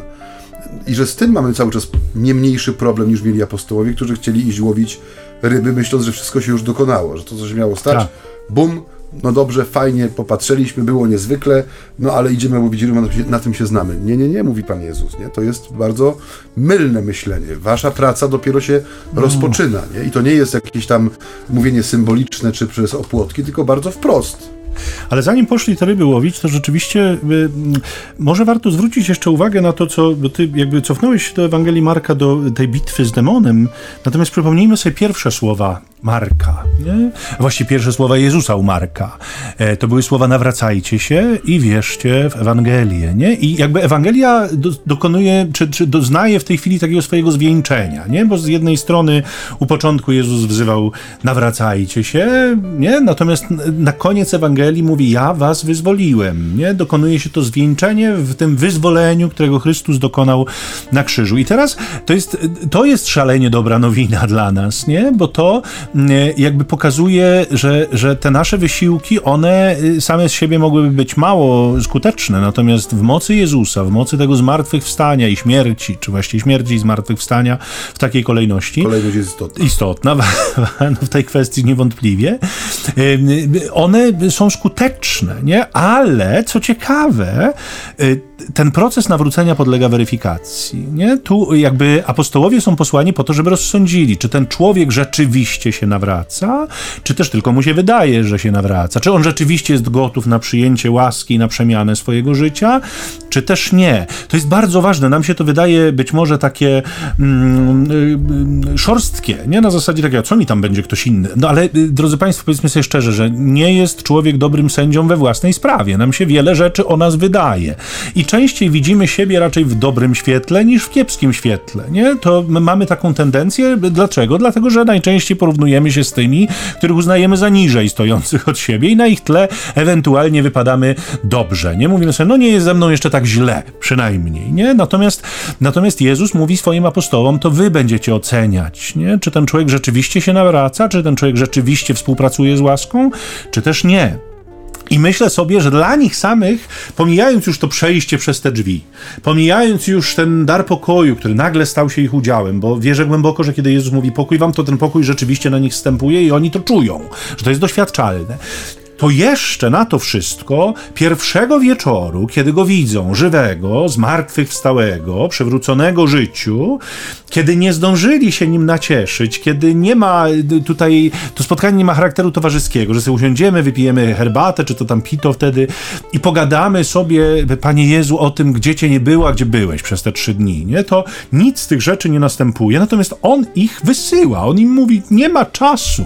Speaker 1: I że z tym mamy cały czas nie mniejszy problem niż mieli apostołowie, którzy chcieli iść łowić ryby, myśląc, że wszystko się już dokonało, że to, co się miało stać, tak. bum, no dobrze, fajnie, popatrzyliśmy, było niezwykle, no ale idziemy mówić, na, na tym się znamy. Nie, nie, nie, mówi Pan Jezus, nie? To jest bardzo mylne myślenie. Wasza praca dopiero się no. rozpoczyna, nie? I to nie jest jakieś tam mówienie symboliczne czy przez opłotki, tylko bardzo wprost.
Speaker 2: Ale zanim poszli te ryby łowić, to rzeczywiście y, może warto zwrócić jeszcze uwagę na to, co ty jakby cofnąłeś do Ewangelii Marka, do tej bitwy z demonem. Natomiast przypomnijmy sobie pierwsze słowa Marka. Nie? Właściwie pierwsze słowa Jezusa u Marka. E, to były słowa nawracajcie się i wierzcie w Ewangelię. Nie? I jakby Ewangelia do, dokonuje, czy, czy doznaje w tej chwili takiego swojego zwieńczenia. Nie? Bo z jednej strony u początku Jezus wzywał nawracajcie się, nie? natomiast na koniec Ewangelii mówi ja was wyzwoliłem. Nie? Dokonuje się to zwieńczenie w tym wyzwoleniu, którego Chrystus dokonał na krzyżu. I teraz to jest, to jest szalenie dobra nowina dla nas, nie? bo to jakby pokazuje, że, że te nasze wysiłki, one y, same z siebie mogłyby być mało skuteczne, natomiast w mocy Jezusa, w mocy tego zmartwychwstania i śmierci, czy właściwie śmierci i zmartwychwstania w takiej kolejności.
Speaker 1: Kolejność jest istotna.
Speaker 2: Istotna, w tej kwestii niewątpliwie. One są skuteczne, nie? Ale, co ciekawe, y, ten proces nawrócenia podlega weryfikacji. Nie? Tu jakby apostołowie są posłani po to, żeby rozsądzili, czy ten człowiek rzeczywiście się nawraca, czy też tylko mu się wydaje, że się nawraca. Czy on rzeczywiście jest gotów na przyjęcie łaski, na przemianę swojego życia, czy też nie. To jest bardzo ważne. Nam się to wydaje być może takie mm, y, y, szorstkie, nie? Na zasadzie takiego, co mi tam będzie ktoś inny. No ale, y, drodzy Państwo, powiedzmy sobie szczerze, że nie jest człowiek dobrym sędzią we własnej sprawie. Nam się wiele rzeczy o nas wydaje. I częściej widzimy siebie raczej w dobrym świetle niż w kiepskim świetle, nie? To mamy taką tendencję. Dlaczego? Dlatego, że najczęściej porównujemy się z tymi, których uznajemy za niżej stojących od siebie i na ich tle ewentualnie wypadamy dobrze, nie? Mówimy sobie, no nie jest ze mną jeszcze tak źle, przynajmniej, nie? Natomiast, natomiast Jezus mówi swoim apostołom, to wy będziecie oceniać, nie? Czy ten człowiek rzeczywiście się nawraca, czy ten człowiek rzeczywiście współpracuje z łaską, czy też nie. I myślę sobie, że dla nich samych, pomijając już to przejście przez te drzwi, pomijając już ten dar pokoju, który nagle stał się ich udziałem, bo wierzę głęboko, że kiedy Jezus mówi pokój wam, to ten pokój rzeczywiście na nich wstępuje i oni to czują, że to jest doświadczalne to jeszcze na to wszystko pierwszego wieczoru, kiedy go widzą żywego, zmartwychwstałego, przywróconego życiu, kiedy nie zdążyli się nim nacieszyć, kiedy nie ma tutaj, to spotkanie nie ma charakteru towarzyskiego, że sobie usiądziemy, wypijemy herbatę, czy to tam pito wtedy i pogadamy sobie, Panie Jezu, o tym, gdzie Cię nie było, a gdzie byłeś przez te trzy dni, nie? To nic z tych rzeczy nie następuje, natomiast On ich wysyła, On im mówi, nie ma czasu.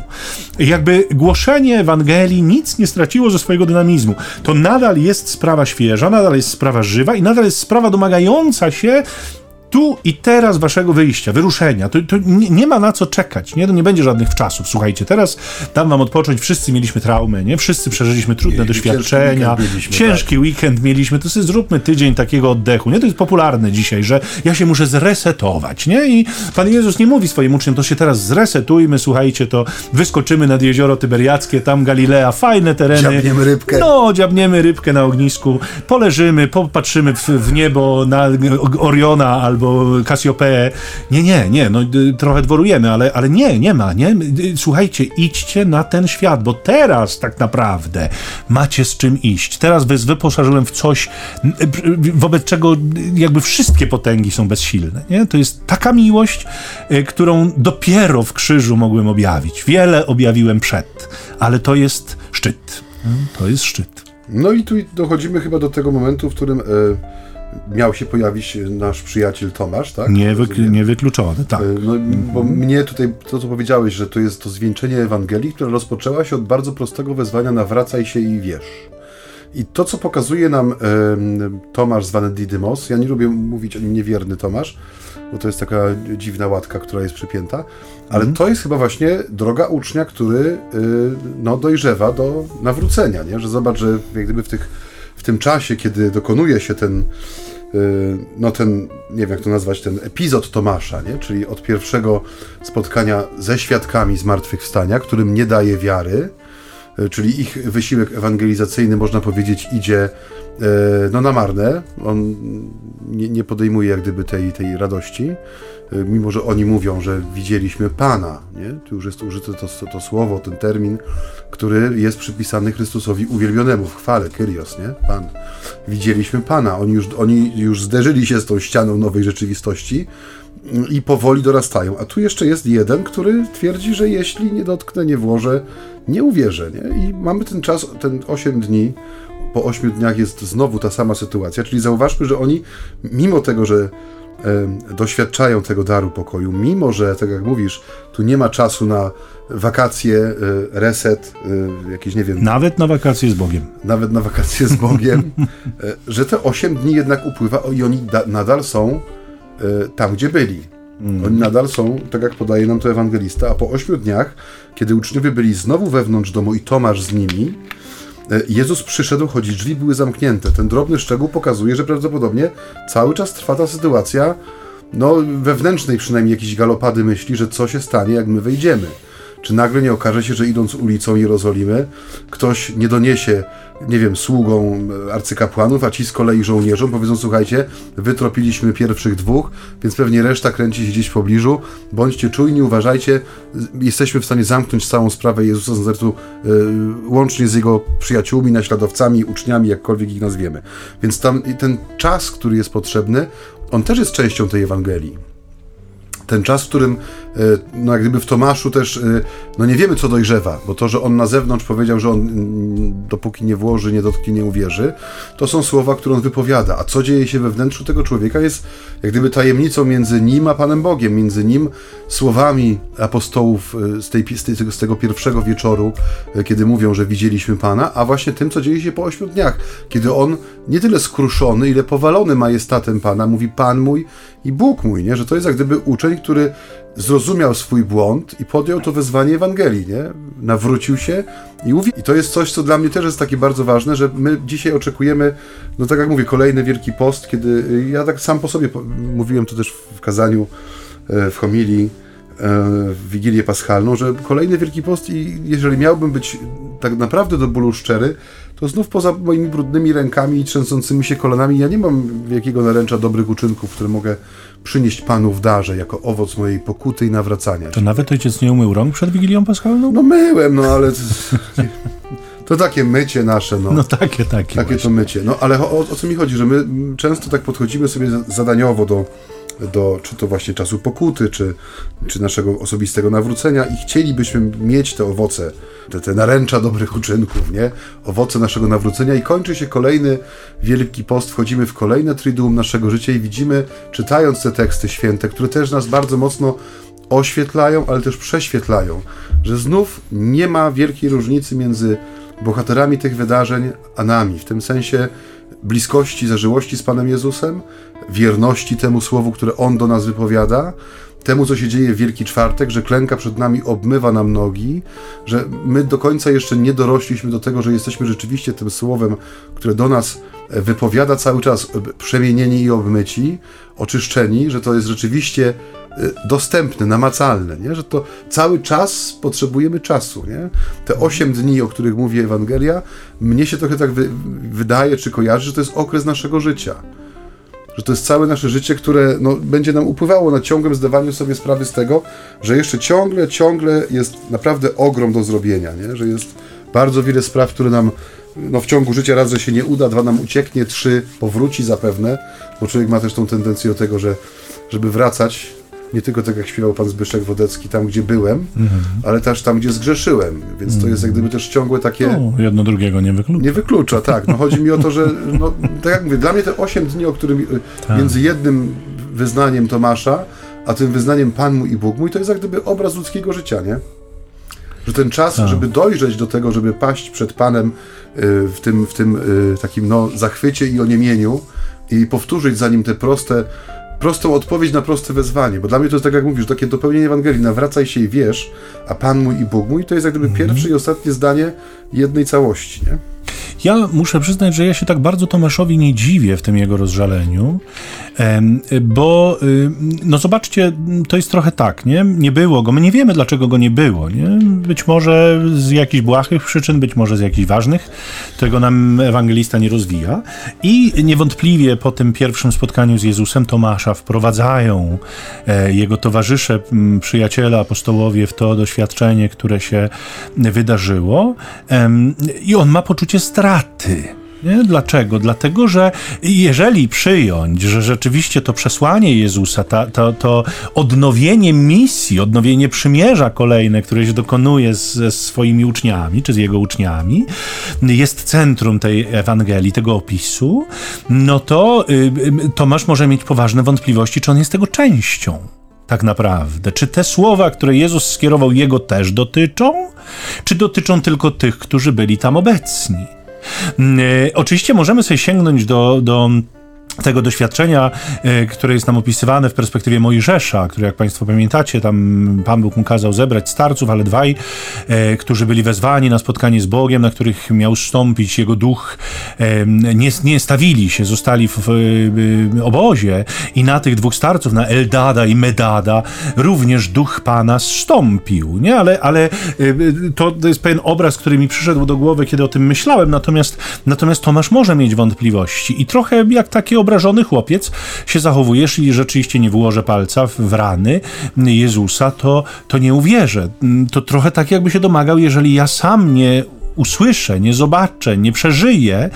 Speaker 2: Jakby głoszenie Ewangelii nic nie straciło ze swojego dynamizmu. To nadal jest sprawa świeża, nadal jest sprawa żywa i nadal jest sprawa domagająca się tu i teraz waszego wyjścia, wyruszenia. To, to nie, nie, ma na co czekać, nie? To nie będzie żadnych wczasów. Słuchajcie, teraz dam wam odpocząć, wszyscy mieliśmy traumę, nie? Wszyscy przeżyliśmy trudne nie, doświadczenia, ciężki, weekend mieliśmy, ciężki tak. weekend mieliśmy, to sobie zróbmy tydzień takiego oddechu, nie? To jest popularne dzisiaj, że ja się muszę zresetować, nie? I Pan Jezus nie mówi swoim uczniom, to się teraz zresetujmy, słuchajcie, to wyskoczymy nad jezioro Tyberiackie, tam Galilea, fajne tereny.
Speaker 1: Dziabniemy rybkę.
Speaker 2: No, dziabniemy rybkę na ognisku, poleżymy, popatrzymy w, w niebo na Oriona albo albo. Nie, nie, nie, no trochę dworujemy, ale, ale nie, nie ma, nie? Słuchajcie, idźcie na ten świat, bo teraz tak naprawdę macie z czym iść. Teraz was wyposażyłem w coś, wobec czego jakby wszystkie potęgi są bezsilne, nie? To jest taka miłość, y, którą dopiero w krzyżu mogłem objawić. Wiele objawiłem przed, ale to jest szczyt. To jest szczyt.
Speaker 1: No i tu dochodzimy chyba do tego momentu, w którym... Yy miał się pojawić nasz przyjaciel Tomasz, tak?
Speaker 2: Niewyk- niewykluczony, tak. E,
Speaker 1: no, bo mhm. mnie tutaj, to co powiedziałeś, że to jest to zwieńczenie Ewangelii, która rozpoczęła się od bardzo prostego wezwania nawracaj się i wierz. I to, co pokazuje nam e, Tomasz zwany Didymos, ja nie lubię mówić o nim niewierny Tomasz, bo to jest taka dziwna łatka, która jest przypięta, ale mm. to jest chyba właśnie droga ucznia, który y, no, dojrzewa do nawrócenia, nie? że zobacz, że jak gdyby w tych tym czasie, kiedy dokonuje się ten, y, no ten, nie wiem jak to nazwać, ten epizod Tomasza, nie? czyli od pierwszego spotkania ze świadkami zmartwychwstania, którym nie daje wiary, y, czyli ich wysiłek ewangelizacyjny, można powiedzieć, idzie y, no, na marne. On nie, nie podejmuje jak gdyby tej, tej radości, mimo że oni mówią, że widzieliśmy Pana. Nie? Tu już jest użyte to, to, to słowo, ten termin, który jest przypisany Chrystusowi uwielbionemu w chwale, Kyrios, nie? Pan. Widzieliśmy Pana. Oni już, oni już zderzyli się z tą ścianą nowej rzeczywistości i powoli dorastają. A tu jeszcze jest jeden, który twierdzi, że jeśli nie dotknę, nie włożę, nie uwierzę. Nie? I mamy ten czas, ten 8 dni. Po 8 dniach jest znowu ta sama sytuacja, czyli zauważmy, że oni, mimo tego, że doświadczają tego daru pokoju, mimo że, tak jak mówisz, tu nie ma czasu na wakacje, e, reset, e, jakieś, nie wiem...
Speaker 2: Nawet na wakacje z Bogiem.
Speaker 1: Nawet na wakacje z Bogiem, e, że te 8 dni jednak upływa i oni nadal są tam, gdzie byli. Mm. Oni nadal są, tak jak podaje nam to ewangelista, a po 8 dniach, kiedy uczniowie byli znowu wewnątrz domu i Tomasz z nimi, Jezus przyszedł, choć drzwi były zamknięte. Ten drobny szczegół pokazuje, że prawdopodobnie cały czas trwa ta sytuacja, no wewnętrznej przynajmniej jakiejś galopady myśli, że co się stanie, jak my wejdziemy. Czy nagle nie okaże się, że idąc ulicą Jerozolimy, ktoś nie doniesie, nie wiem, sługą arcykapłanów, a ci z kolei żołnierzom powiedzą, słuchajcie, wytropiliśmy pierwszych dwóch, więc pewnie reszta kręci się gdzieś w pobliżu, bądźcie czujni, uważajcie, jesteśmy w stanie zamknąć całą sprawę Jezusa z Nazaretu, yy, łącznie z jego przyjaciółmi, naśladowcami, uczniami, jakkolwiek ich nazwiemy. Więc tam ten czas, który jest potrzebny, on też jest częścią tej Ewangelii ten czas, w którym e, no jak gdyby w Tomaszu też e, no nie wiemy co dojrzewa, bo to, że on na zewnątrz powiedział, że on mm, dopóki nie włoży, nie dotknie, nie uwierzy, to są słowa, które on wypowiada, a co dzieje się we wnętrzu tego człowieka jest jak gdyby tajemnicą między nim a Panem Bogiem, między nim słowami apostołów e, z, tej, z, tego, z tego pierwszego wieczoru, kiedy mówią, że widzieliśmy Pana, a właśnie tym, co dzieje się po ośmiu dniach, kiedy on nie tyle skruszony, ile powalony majestatem Pana, mówi Pan mój i Bóg mój, nie? że to jest jak gdyby uczeń, który zrozumiał swój błąd i podjął to wezwanie Ewangelii, nie? nawrócił się i mówi. I to jest coś, co dla mnie też jest takie bardzo ważne, że my dzisiaj oczekujemy, no tak jak mówię, kolejny Wielki Post, kiedy ja tak sam po sobie mówiłem to też w kazaniu, e, w homilii, w Wigilię Paschalną, że kolejny Wielki Post i jeżeli miałbym być tak naprawdę do bólu szczery, to znów poza moimi brudnymi rękami i trzęsącymi się kolanami ja nie mam wielkiego naręcza dobrych uczynków, które mogę przynieść Panu w darze jako owoc mojej pokuty i nawracania.
Speaker 2: To nawet ojciec nie umył rąk przed Wigilią Paschalną?
Speaker 1: No myłem, no ale... To takie mycie nasze, no.
Speaker 2: No takie, takie.
Speaker 1: Takie to mycie. No ale o, o co mi chodzi, że my często tak podchodzimy sobie zadaniowo do, do czy to właśnie czasu pokuty, czy, czy naszego osobistego nawrócenia i chcielibyśmy mieć te owoce, te, te naręcza dobrych uczynków, nie? Owoce naszego nawrócenia i kończy się kolejny Wielki Post, wchodzimy w kolejne triduum naszego życia i widzimy, czytając te teksty święte, które też nas bardzo mocno oświetlają, ale też prześwietlają, że znów nie ma wielkiej różnicy między bohaterami tych wydarzeń a nami, w tym sensie bliskości, zażyłości z Panem Jezusem, wierności temu słowu, które On do nas wypowiada, temu, co się dzieje w Wielki Czwartek, że klęka przed nami, obmywa nam nogi, że my do końca jeszcze nie dorośliśmy do tego, że jesteśmy rzeczywiście tym słowem, które do nas wypowiada cały czas przemienieni i obmyci, oczyszczeni, że to jest rzeczywiście dostępne, namacalne, nie? że to cały czas potrzebujemy czasu. Nie? Te 8 dni, o których mówi Ewangelia, mnie się trochę tak wy, wydaje, czy kojarzy, że to jest okres naszego życia. Że to jest całe nasze życie, które no, będzie nam upływało na ciągłym zdawaniu sobie sprawy z tego, że jeszcze ciągle, ciągle jest naprawdę ogrom do zrobienia, nie? że jest bardzo wiele spraw, które nam no, w ciągu życia raz, że się nie uda, dwa nam ucieknie, trzy powróci zapewne, bo człowiek ma też tą tendencję do tego, że żeby wracać nie tylko tak jak śpiewał pan Zbyszek Wodecki, tam gdzie byłem, mhm. ale też tam, gdzie zrzeszyłem, więc mhm. to jest jak gdyby też ciągłe takie...
Speaker 2: No, jedno drugiego nie wyklucza.
Speaker 1: Nie wyklucza, tak. No chodzi mi o to, że no, tak jak mówię, dla mnie te 8 dni, o którym tak. między jednym wyznaniem Tomasza, a tym wyznaniem Pan mój i Bóg mój, to jest jak gdyby obraz ludzkiego życia, nie? Że ten czas, tak. żeby dojrzeć do tego, żeby paść przed Panem y, w tym, w tym y, takim no, zachwycie i oniemieniu i powtórzyć za nim te proste prostą odpowiedź na proste wezwanie, bo dla mnie to jest tak jak mówisz, takie dopełnienie Ewangelii, nawracaj się i wiesz, a Pan mój i Bóg mój, to jest jak gdyby -hmm. pierwsze i ostatnie zdanie jednej całości, nie?
Speaker 2: Ja muszę przyznać, że ja się tak bardzo Tomaszowi nie dziwię w tym jego rozżaleniu, bo y, no zobaczcie, to jest trochę tak, nie? Nie było go, my nie wiemy dlaczego go nie było, nie? Być może z jakichś błahych przyczyn, być może z jakichś ważnych, tego nam ewangelista nie rozwija i niewątpliwie po tym pierwszym spotkaniu z Jezusem Tomasza wprowadzają e, jego towarzysze, przyjaciele, apostołowie w to doświadczenie, które się wydarzyło i on ma poczucie straty. Nie? Dlaczego? Dlatego, że jeżeli przyjąć, że rzeczywiście to przesłanie Jezusa, ta, to, to odnowienie misji, odnowienie przymierza kolejne, które się dokonuje ze swoimi uczniami, czy z jego uczniami, jest centrum tej Ewangelii, tego opisu, no to y, y, Tomasz może mieć poważne wątpliwości, czy on jest tego częścią tak naprawdę? Czy te słowa, które Jezus skierował jego też dotyczą? Czy dotyczą tylko tych, którzy byli tam obecni? Mm, e, oczywiście możemy sobie sięgnąć do, do tego doświadczenia, e, które jest nam opisywane w perspektywie Mojżesza, który jak Państwo pamiętacie, tam Pan Bóg mu kazał zebrać starców, ale dwaj, e, którzy byli wezwani na spotkanie z Bogiem, na których miał stąpić Jego duch, e, nie, nie stawili się, zostali w, obozie i na tych dwóch starców, na Eldada i Medada, również duch Pana zstąpił, nie? Ale, ale to, to jest pewien obraz, który mi przyszedł do głowy, kiedy o tym myślałem, natomiast, natomiast Tomasz może mieć wątpliwości i trochę jak takie obrażony chłopiec się zachowuje, jeśli rzeczywiście nie wyłożę palca w, rany Jezusa, to, to nie uwierzę. To trochę tak, jakby się domagał, jeżeli ja sam nie usłyszę, nie zobaczę, nie przeżyję,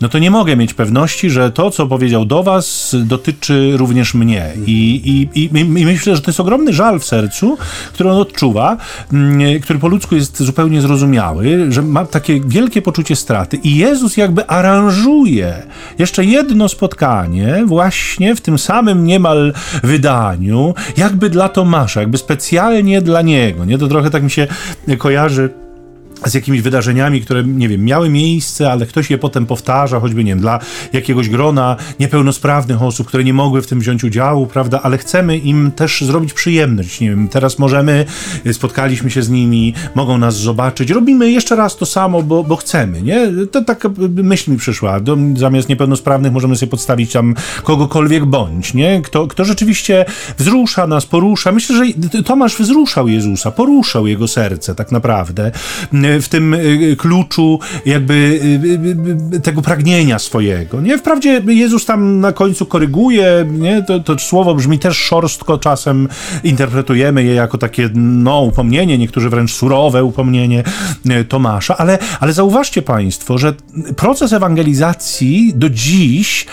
Speaker 2: no to nie mogę mieć pewności, że to, co powiedział do was, dotyczy również mnie. I, i, i, i myślę, że to jest ogromny żal w sercu, który on odczuwa, mm, który po ludzku jest zupełnie zrozumiały, że ma takie wielkie poczucie straty. I Jezus jakby aranżuje jeszcze jedno spotkanie, właśnie w tym samym niemal wydaniu, jakby dla Tomasza, jakby specjalnie dla niego. Nie? To trochę tak mi się kojarzy z jakimiś wydarzeniami, które, nie wiem, miały miejsce, ale ktoś je potem powtarza, choćby, nie wiem, dla jakiegoś grona niepełnosprawnych osób, które nie mogły w tym wziąć udziału, prawda, ale chcemy im też zrobić przyjemność, nie wiem, teraz możemy, spotkaliśmy się z nimi, mogą nas zobaczyć, robimy jeszcze raz to samo, bo, bo chcemy, nie? To taka myśl mi przyszła, Do, zamiast niepełnosprawnych możemy sobie podstawić tam kogokolwiek bądź, nie? Kto, kto rzeczywiście wzrusza nas, porusza, myślę, że Tomasz wzruszał Jezusa, poruszał jego serce tak naprawdę, w tym kluczu jakby tego pragnienia swojego. Nie? Wprawdzie Jezus tam na końcu koryguje, nie? To, to słowo brzmi też szorstko, czasem interpretujemy je jako takie no, upomnienie, niektórzy wręcz surowe upomnienie Tomasza, ale, ale zauważcie Państwo, że proces ewangelizacji do dziś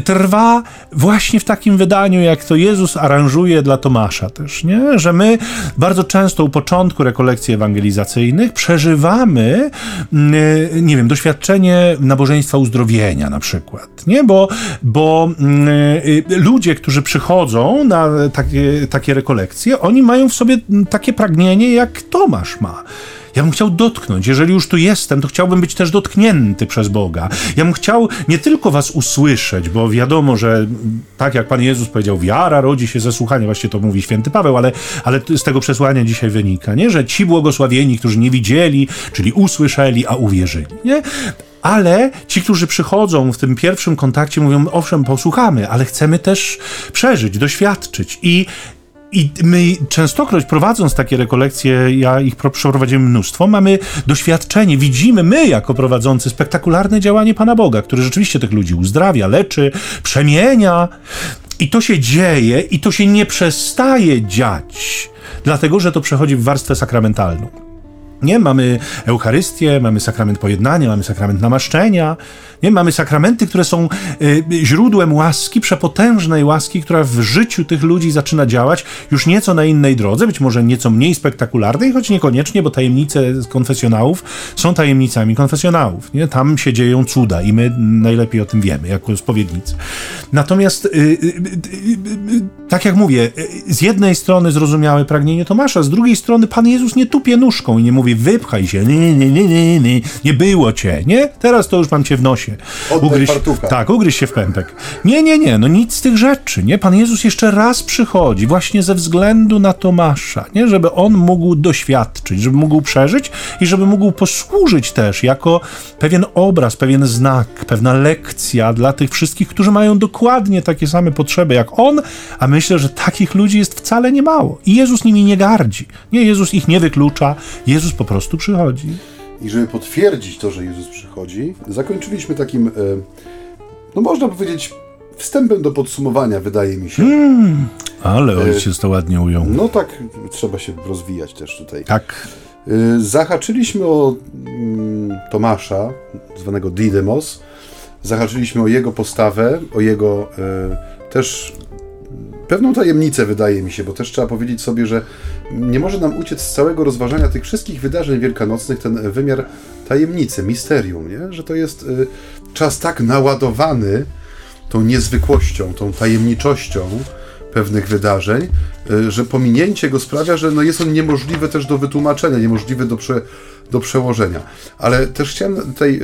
Speaker 2: trwa właśnie w takim wydaniu, jak to Jezus aranżuje dla Tomasza też, nie? Że my bardzo często u początku rekolekcji ewangelizacyjnych przeżywamy, mm, nie wiem, doświadczenie nabożeństwa uzdrowienia na przykład, nie? Bo, bo mm, y, ludzie, którzy przychodzą na takie, takie rekolekcje, oni mają w sobie takie pragnienie, jak Tomasz ma. Ja bym chciał dotknąć. Jeżeli już tu jestem, to chciałbym być też dotknięty przez Boga. Ja bym chciał nie tylko was usłyszeć, bo wiadomo, że tak jak Pan Jezus powiedział, wiara rodzi się ze słuchania, właśnie to mówi święty Paweł, ale, ale z tego przesłania dzisiaj wynika, nie? że ci błogosławieni, którzy nie widzieli, czyli usłyszeli, a uwierzyli. Nie? ale ci, którzy przychodzą w tym pierwszym kontakcie, mówią: Owszem, posłuchamy, ale chcemy też przeżyć, doświadczyć. I i my częstokroć prowadząc takie rekolekcje, ja ich przeprowadziłem mnóstwo, mamy doświadczenie, widzimy my jako prowadzący spektakularne działanie Pana Boga, który rzeczywiście tych ludzi uzdrawia, leczy, przemienia. I to się dzieje i to się nie przestaje dziać, dlatego że to przechodzi w warstwę sakramentalną. Nie, mamy Eucharystię, mamy sakrament pojednania, mamy sakrament namaszczenia, nie? Mamy sakramenty, które są y, źródłem łaski, przepotężnej łaski, która w życiu tych ludzi zaczyna działać już nieco na innej drodze, być może nieco mniej spektakularnej, choć niekoniecznie, bo tajemnice konfesjonałów są tajemnicami konfesjonałów. Nie? Tam się dzieją cuda i my najlepiej o tym wiemy, jako spowiednicy. Natomiast, y, y, tak jak mówię, z jednej strony zrozumiałe pragnienie Tomasza, z drugiej strony Pan Jezus nie tupie nóżką i nie mówi wypchaj się, nie, nie, nie, nie, nie, nie było cię, nie? Teraz to już mam cię w nosie.
Speaker 1: Ugryź,
Speaker 2: tak, ugryź się w pępek. Nie, nie, nie, no nic z tych rzeczy, nie? Pan Jezus jeszcze raz przychodzi właśnie ze względu na Tomasza, nie? Żeby on mógł doświadczyć, żeby mógł przeżyć i żeby mógł posłużyć też jako pewien obraz, pewien znak, pewna lekcja dla tych wszystkich, którzy mają dokładnie takie same potrzeby jak on, a myślę, że takich ludzi jest wcale nie mało. I Jezus nimi nie gardzi. Nie, Jezus ich nie wyklucza, Jezus po prostu przychodzi.
Speaker 1: I żeby potwierdzić to, że Jezus przychodzi, zakończyliśmy takim, e, no można powiedzieć, wstępem do podsumowania, wydaje mi się. Mm,
Speaker 2: ale ojciec to ładnie ujął.
Speaker 1: No tak, trzeba się rozwijać też tutaj.
Speaker 2: Tak.
Speaker 1: E, zahaczyliśmy o mm, Tomasza, zwanego Didymos. Zahaczyliśmy o jego postawę, o jego e, też pewną tajemnicę, wydaje mi się, bo też trzeba powiedzieć sobie, że nie może nam uciec z całego rozważania tych wszystkich wydarzeń wielkanocnych ten wymiar tajemnicy, misterium, nie? że to jest y, czas tak naładowany tą niezwykłością, tą tajemniczością pewnych wydarzeń, y, że pominięcie go sprawia, że no jest on niemożliwy też do wytłumaczenia, niemożliwy do, prze, do przełożenia. Ale też chciałem tutaj,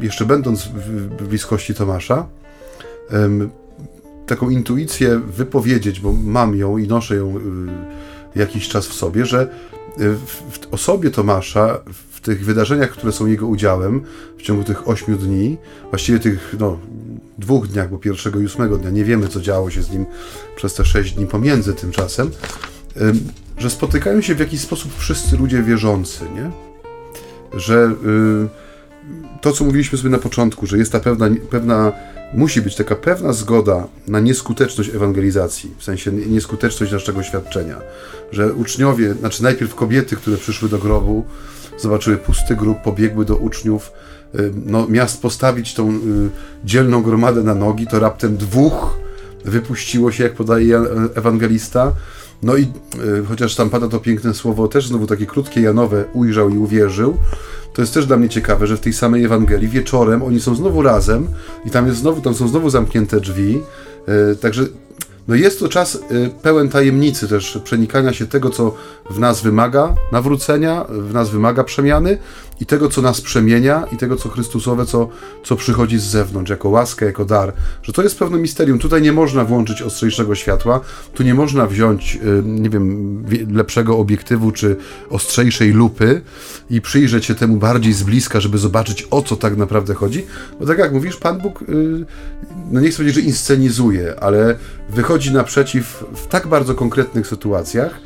Speaker 1: y, jeszcze będąc w bliskości Tomasza, taką intuicję wypowiedzieć, bo mam ją i noszę ją y, jakiś czas w sobie, że y, w osobie Tomasza, w tych wydarzeniach, które są jego udziałem w ciągu tych ośmiu dni, właściwie tych no, dwóch dniach, bo pierwszego i ósmego dnia, nie wiemy, co działo się z nim przez te sześć dni pomiędzy tym czasem, że spotykają się w jakiś sposób wszyscy ludzie wierzący, nie? Że y, to, co mówiliśmy sobie na początku, że jest ta pewna, pewna musi być taka pewna zgoda na nieskuteczność ewangelizacji, w sensie nieskuteczność naszego świadczenia, że uczniowie, znaczy najpierw kobiety, które przyszły do grobu, zobaczyły pusty grób, pobiegły do uczniów, no, miast postawić tą y, dzielną gromadę na nogi, to raptem dwóch wypuściło się, jak podaje ewangelista. No i y, chociaż tam pada to piękne słowo, też znowu takie krótkie Janowe, ujrzał i uwierzył, to jest też dla mnie ciekawe, że w tej samej Ewangelii wieczorem oni są znowu razem i tam jest znowu, tam są znowu zamknięte drzwi. Yy, także no jest to czas y, pełen tajemnicy też przenikania się tego, co w nas wymaga nawrócenia, w nas wymaga przemiany i tego, co nas przemienia i tego, co Chrystusowe, co, co przychodzi z zewnątrz, jako łaskę, jako dar. Że to jest pewne misterium. Tutaj nie można włączyć ostrzejszego światła, tu nie można wziąć, y, nie wiem, lepszego obiektywu czy ostrzejszej lupy i przyjrzeć się temu bardziej z bliska, żeby zobaczyć, o co tak naprawdę chodzi. Bo tak jak mówisz, Pan Bóg, y, no nie chcę powiedzieć, że inscenizuje, ale wychodzi naprzeciw w tak bardzo konkretnych sytuacjach,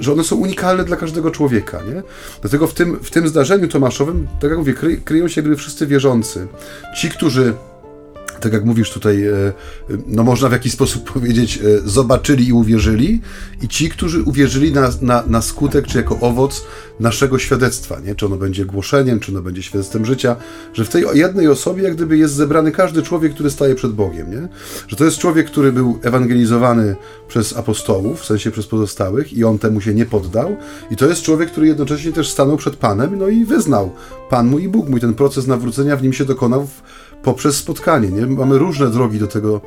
Speaker 1: że one są unikalne dla każdego człowieka. Nie? Dlatego w tym, w tym zdarzeniu tomaszowym, tak jak mówię, kry, kryją się jakby wszyscy wierzący. Ci, którzy tak jak mówisz tutaj, e, no można w jakiś sposób powiedzieć, e, zobaczyli i uwierzyli, i ci, którzy uwierzyli na, na, na skutek, czy jako owoc naszego świadectwa, nie? czy ono będzie głoszeniem, czy ono będzie świadectwem życia, że w tej jednej osobie jak gdyby jest zebrany każdy człowiek, który staje przed Bogiem, nie? że to jest człowiek, który był ewangelizowany przez apostołów, w sensie przez pozostałych, i on temu się nie poddał, i to jest człowiek, który jednocześnie też stanął przed Panem, no i wyznał, Pan mój i Bóg mój, ten proces nawrócenia w nim się dokonał w, poprzez spotkanie. Nie? Mamy różne drogi do tego,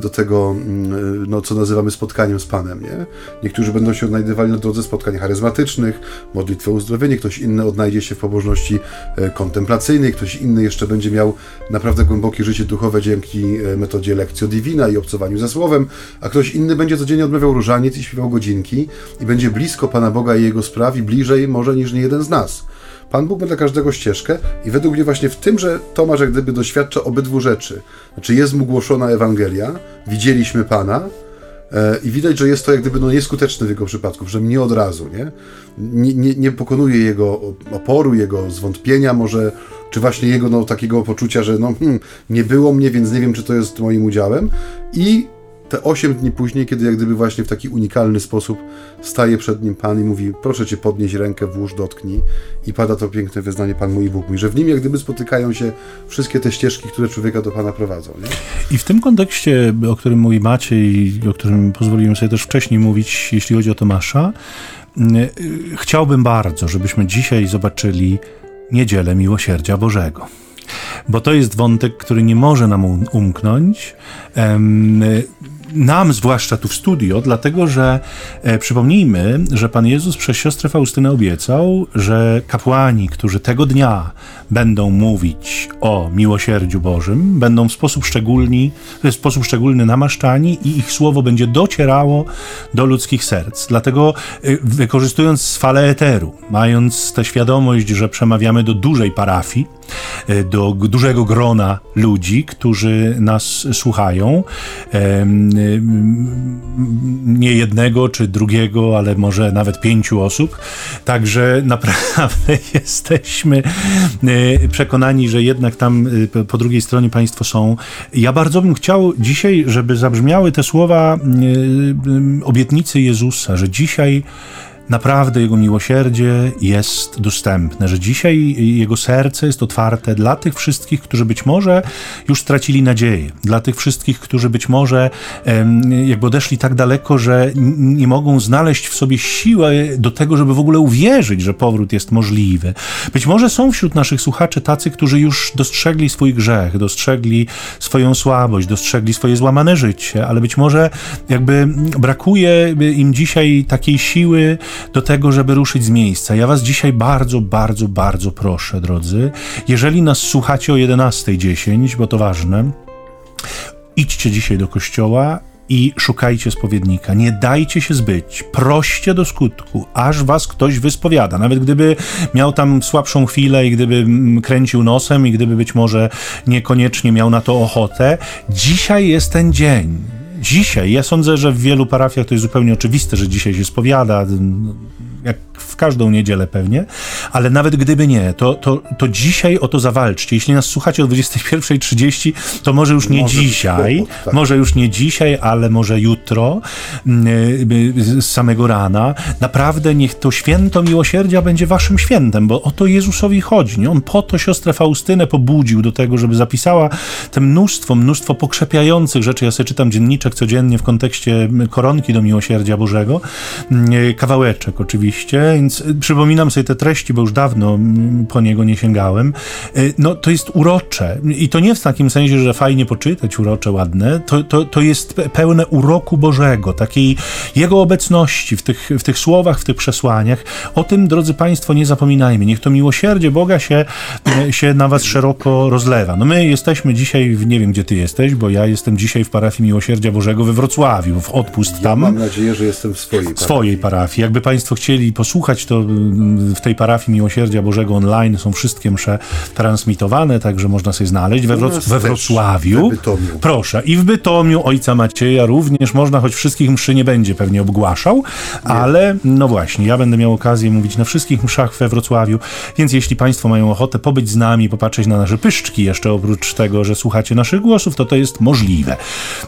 Speaker 1: do tego, mm, no, co nazywamy spotkaniem z Panem. Nie? Niektórzy będą się odnajdywali na drodze spotkań charyzmatycznych, modlitwy uzdrowienie, ktoś inny odnajdzie się w pobożności e, kontemplacyjnej, ktoś inny jeszcze będzie miał naprawdę głębokie życie duchowe dzięki e, metodzie lekcjo divina i obcowaniu ze Słowem, a ktoś inny będzie codziennie odmawiał różaniec i śpiewał godzinki i będzie blisko Pana Boga i Jego spraw i bliżej może niż nie jeden z nas. Pan Bóg ma dla każdego ścieżkę i według mnie właśnie w tym, że Tomasz jak gdyby doświadcza obydwu rzeczy. Znaczy jest mu głoszona Ewangelia, widzieliśmy Pana e, i widać, że jest to jak gdyby no, nieskuteczne w jego przypadku, że nie od razu, nie? Nie, nie, nie pokonuje jego oporu, jego zwątpienia może, czy właśnie jego no, takiego poczucia, że no, hmm, nie było mnie, więc nie wiem, czy to jest moim udziałem i te 8 dni później, kiedy jak gdyby właśnie w taki unikalny sposób staje przed nim Pan i mówi, proszę Cię podnieść rękę, włóż, dotknij i pada to piękne wyznanie Pan mój Bóg mój, że w nim jak gdyby spotykają się wszystkie te ścieżki, które człowieka do Pana prowadzą. Nie?
Speaker 2: I w tym kontekście, o którym mówi Maciej i o którym pozwoliłem sobie też wcześniej mówić, jeśli chodzi o Tomasza, y, chciałbym bardzo, żebyśmy dzisiaj zobaczyli Niedzielę Miłosierdzia Bożego bo to jest wątek, który nie może nam um-, umknąć nam, zwłaszcza tu w studio, dlatego że e, przypomnijmy, że Pan Jezus przez siostrę Faustynę obiecał, że kapłani, którzy tego dnia będą mówić o miłosierdziu Bożym, będą w sposób szczególny, w sposób szczególny namaszczani i ich słowo będzie docierało do ludzkich serc. Dlatego e, wykorzystując falę eteru, mając tę świadomość, że przemawiamy do dużej parafii, e, do dużego grona ludzi, którzy nas słuchają, nie jednego czy drugiego, ale może nawet pięciu osób. Także naprawdę jesteśmy e, przekonani, że jednak tam e, po drugiej stronie Państwo są. Ja bardzo bym chciał dzisiaj, żeby zabrzmiały te słowa obietnicy Jezusa, że dzisiaj naprawdę Jego miłosierdzie jest dostępne, że dzisiaj Jego serce jest otwarte dla tych wszystkich, którzy być może już stracili nadzieję, dla tych wszystkich, którzy być może jakby odeszli tak daleko, że nie mogą znaleźć w sobie siły do tego, żeby w ogóle uwierzyć, że powrót jest możliwy. Być może są wśród naszych słuchaczy tacy, którzy już dostrzegli swój grzech, dostrzegli swoją słabość, dostrzegli swoje złamane życie, ale być może jakby brakuje im dzisiaj takiej siły, do tego, żeby ruszyć z miejsca. Ja Was dzisiaj bardzo, bardzo, bardzo proszę, drodzy, jeżeli nas słuchacie o 11.10, bo to ważne, idźcie dzisiaj do kościoła i szukajcie spowiednika. Nie dajcie się zbyć. Proście do skutku, aż was ktoś wyspowiada. Nawet gdyby miał tam słabszą chwilę i gdyby kręcił nosem i gdyby być może niekoniecznie miał na to ochotę, dzisiaj jest ten dzień dzisiaj, ja sądzę, że w wielu parafiach to jest zupełnie oczywiste, że dzisiaj się spowiada, jak każdą niedzielę pewnie, ale nawet gdyby nie, to, to, to dzisiaj o to zawalczcie. Jeśli nas słuchacie o 21.30, to może już nie może dzisiaj, tak. może już nie dzisiaj, ale może jutro, mm, y, z samego rana. Naprawdę niech to święto miłosierdzia będzie waszym świętem, bo o to Jezusowi chodzi. Nie? On po to siostrę Faustynę pobudził do tego, żeby zapisała te mnóstwo, mnóstwo pokrzepiających rzeczy. Ja sobie czytam dzienniczek codziennie w kontekście koronki do miłosierdzia Bożego. Mm, y, kawałeczek oczywiście, więc y, przypominam sobie te treści, bo już dawno po niego nie sięgałem. Y, no to jest urocze i to nie w takim sensie, że fajnie poczytać, urocze, ładne, to, to, to jest pełne uroku Bożego, takiej Jego obecności w tych, w tych słowach, w tych przesłaniach. O tym, drodzy Państwo, nie zapominajmy. Niech to miłosierdzie Boga się, y, się na Was szeroko rozlewa. No my jesteśmy dzisiaj, w, nie wiem gdzie Ty jesteś, bo ja jestem dzisiaj w parafii Miłosierdzia Bożego we Wrocławiu, w odpust tam.
Speaker 1: Ja mam nadzieję, że jestem w swojej parafii.
Speaker 2: Swojej parafii. Jakby Państwo chcieli posłuchać, słuchać, to mm, w tej parafii Miłosierdzia Bożego online są wszystkie msze transmitowane, także można sobie znaleźć we, Wroc we Wrocławiu. Proszę. I w Bytomiu Ojca Macieja również można, choć wszystkich mszy nie będzie pewnie obgłaszał, nie. ale no właśnie, ja będę miał okazję mówić na wszystkich mszach we Wrocławiu, więc jeśli Państwo mają ochotę pobyć z nami, popatrzeć na nasze pyszczki jeszcze oprócz tego, że słuchacie naszych głosów, to to jest możliwe.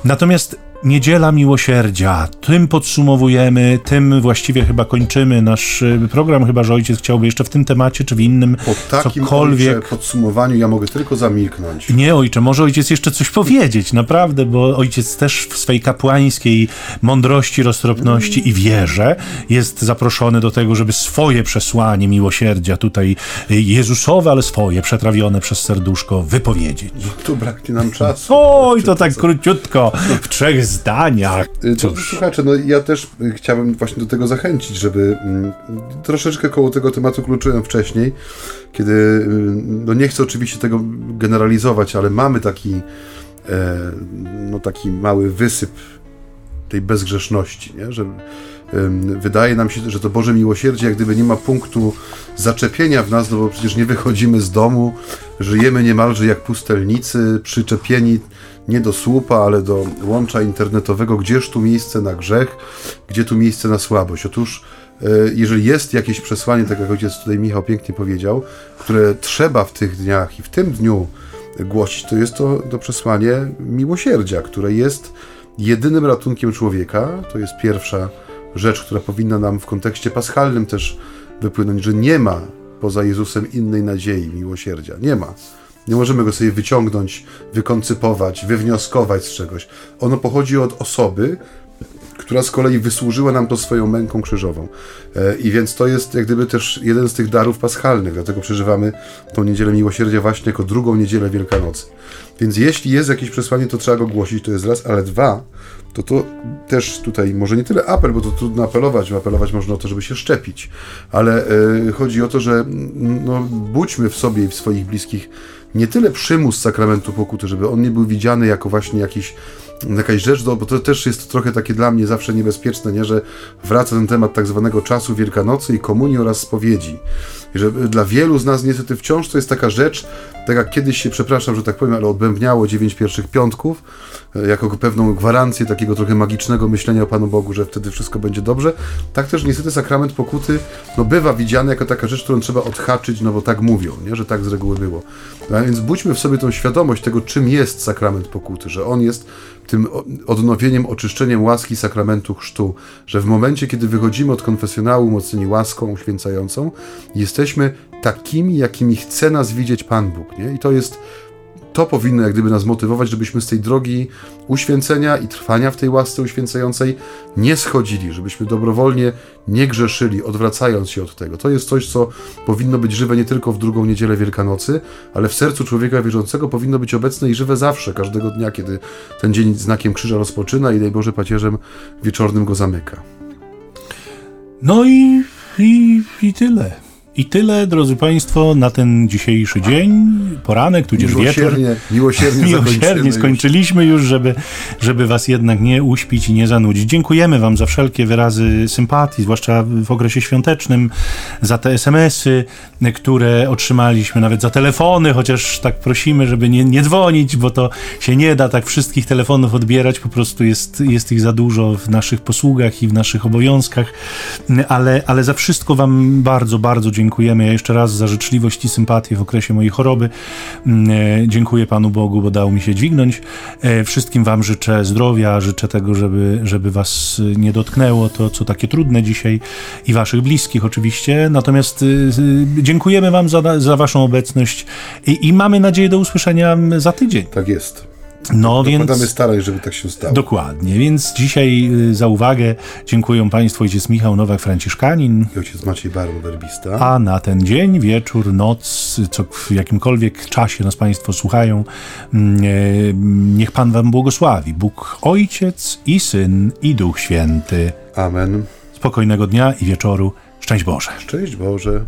Speaker 2: Natomiast Niedziela Miłosierdzia. Tym podsumowujemy, tym właściwie chyba kończymy nasz y, program, chyba że ojciec chciałby jeszcze w tym temacie, czy w innym
Speaker 1: Po takim cokolwiek. podsumowaniu ja mogę tylko zamilknąć.
Speaker 2: Nie, ojcze, może ojciec jeszcze coś powiedzieć, naprawdę, bo ojciec też w swej kapłańskiej mądrości, roztropności i wierze jest zaproszony do tego, żeby swoje przesłanie miłosierdzia tutaj y, Jezusowe, ale swoje, przetrawione przez serduszko, wypowiedzieć.
Speaker 1: Tu braknie nam czasu.
Speaker 2: Oj, to tak króciutko, w trzech zdaniach.
Speaker 1: Y, to, słuchajcie, no ja też chciałbym właśnie do tego zachęcić, żeby mm, troszeczkę koło tego tematu kluczyłem wcześniej, kiedy, y, no nie chcę oczywiście tego generalizować, ale mamy taki, e, no taki mały wysyp tej bezgrzeszności, nie? że wydaje nam się, że to Boże miłosierdzie jak gdyby nie ma punktu zaczepienia w nas, no bo przecież nie wychodzimy z domu, żyjemy niemalże jak pustelnicy, przyczepieni nie do słupa, ale do łącza internetowego, gdzież tu miejsce na grzech, gdzie tu miejsce na słabość. Otóż e, jeżeli jest jakieś przesłanie, tak jak ojciec tutaj Michał pięknie powiedział, które trzeba w tych dniach i w tym dniu głosić, to jest to, to przesłanie miłosierdzia, które jest jedynym ratunkiem człowieka. To jest pierwsza rzecz, która powinna nam w kontekście paschalnym też wypłynąć, że nie ma poza Jezusem innej nadziei, miłosierdzia. Nie ma. Nie możemy go sobie wyciągnąć, wykoncypować, wywnioskować z czegoś. Ono pochodzi od osoby, która z kolei wysłużyła nam to swoją męką krzyżową. E, I więc to jest jak gdyby też jeden z tych darów paschalnych, dlatego przeżywamy tą niedzielę miłosierdzia właśnie jako drugą niedzielę Wielkanocy. Więc jeśli jest jakieś przesłanie, to trzeba go głosić, to jest raz, ale dwa, to to też tutaj może nie tyle apel, bo to trudno apelować, bo apelować można o to, żeby się szczepić, ale y, chodzi o to, że no, budźmy w sobie i w swoich bliskich nie tyle przymus sakramentu pokuty, żeby on nie był widziany jako właśnie jakiś jakaś rzecz, bo to też jest trochę takie dla mnie zawsze niebezpieczne, nie, że wraca ten temat tak zwanego czasu Wielkanocy i komunii oraz spowiedzi. I że dla wielu z nas niestety wciąż to jest taka rzecz, tak jak kiedyś się, przepraszam, że tak powiem, ale odbębniało dziewięć pierwszych piątków, e, jako pewną gwarancję takiego trochę magicznego myślenia o Panu Bogu, że wtedy wszystko będzie dobrze. Tak też niestety sakrament pokuty no, bywa widziany jako taka rzecz, którą trzeba odhaczyć, no bo tak mówią, nie? że tak z reguły było. A więc budźmy w sobie tą świadomość tego, czym jest sakrament pokuty, że on jest tym odnowieniem, oczyszczeniem łaski sakramentu chrztu, że w momencie, kiedy wychodzimy od konfesjonału umocnieni łaską uświęcającą, jesteśmy takimi, jakimi chce nas widzieć Pan Bóg. Nie? I to jest to powinno jak gdyby nas motywować, żebyśmy z tej drogi uświęcenia i trwania w tej łasce uświęcającej nie schodzili, żebyśmy dobrowolnie nie grzeszyli, odwracając się od tego. To jest coś, co powinno być żywe nie tylko w drugą niedzielę Wielkanocy, ale w sercu człowieka wierzącego powinno być obecne i żywe zawsze, każdego dnia, kiedy ten dzień znakiem krzyża rozpoczyna i daj Boże pacierzem wieczornym go zamyka.
Speaker 2: No i, i, i tyle. I tyle, drodzy Państwo, na ten dzisiejszy dzień, poranek, tudzież
Speaker 1: wieczór.
Speaker 2: Miłosiernie, miłosiernie skończyliśmy już, żeby, żeby Was jednak nie uśpić i nie zanudzić. Dziękujemy Wam za wszelkie wyrazy sympatii, zwłaszcza w okresie świątecznym, za te SMS-y, które otrzymaliśmy, nawet za telefony, chociaż tak prosimy, żeby nie, nie dzwonić, bo to się nie da tak wszystkich telefonów odbierać, po prostu jest, jest ich za dużo w naszych posługach i w naszych obowiązkach, ale, ale za wszystko Wam bardzo, bardzo dziękuję dziękujemy ja jeszcze raz za życzliwość i sympatię w okresie mojej choroby. Mm, e, dziękuję Panu Bogu, bo dał mi się dźwignąć. E, wszystkim Wam życzę zdrowia, życzę tego, żeby, żeby Was nie dotknęło to, co takie trudne dzisiaj i Waszych bliskich oczywiście. Natomiast e, dziękujemy Wam za, za Waszą obecność i, i mamy nadzieję do usłyszenia za tydzień.
Speaker 1: Tak jest.
Speaker 2: No więc.
Speaker 1: starań, żeby tak się stało.
Speaker 2: Dokładnie, więc dzisiaj y, za uwagę dziękuję Państwu ojciec Michał Nowak, Franciszkanin.
Speaker 1: I ojciec Maciej Baron, werbista.
Speaker 2: A na ten dzień, wieczór, noc, co w jakimkolwiek czasie nas Państwo słuchają, mm, e, niech Pan Wam błogosławi. Bóg Ojciec i Syn i Duch Święty.
Speaker 1: Amen.
Speaker 2: Spokojnego dnia i wieczoru. Szczęść Boże.
Speaker 1: Szczęść Boże.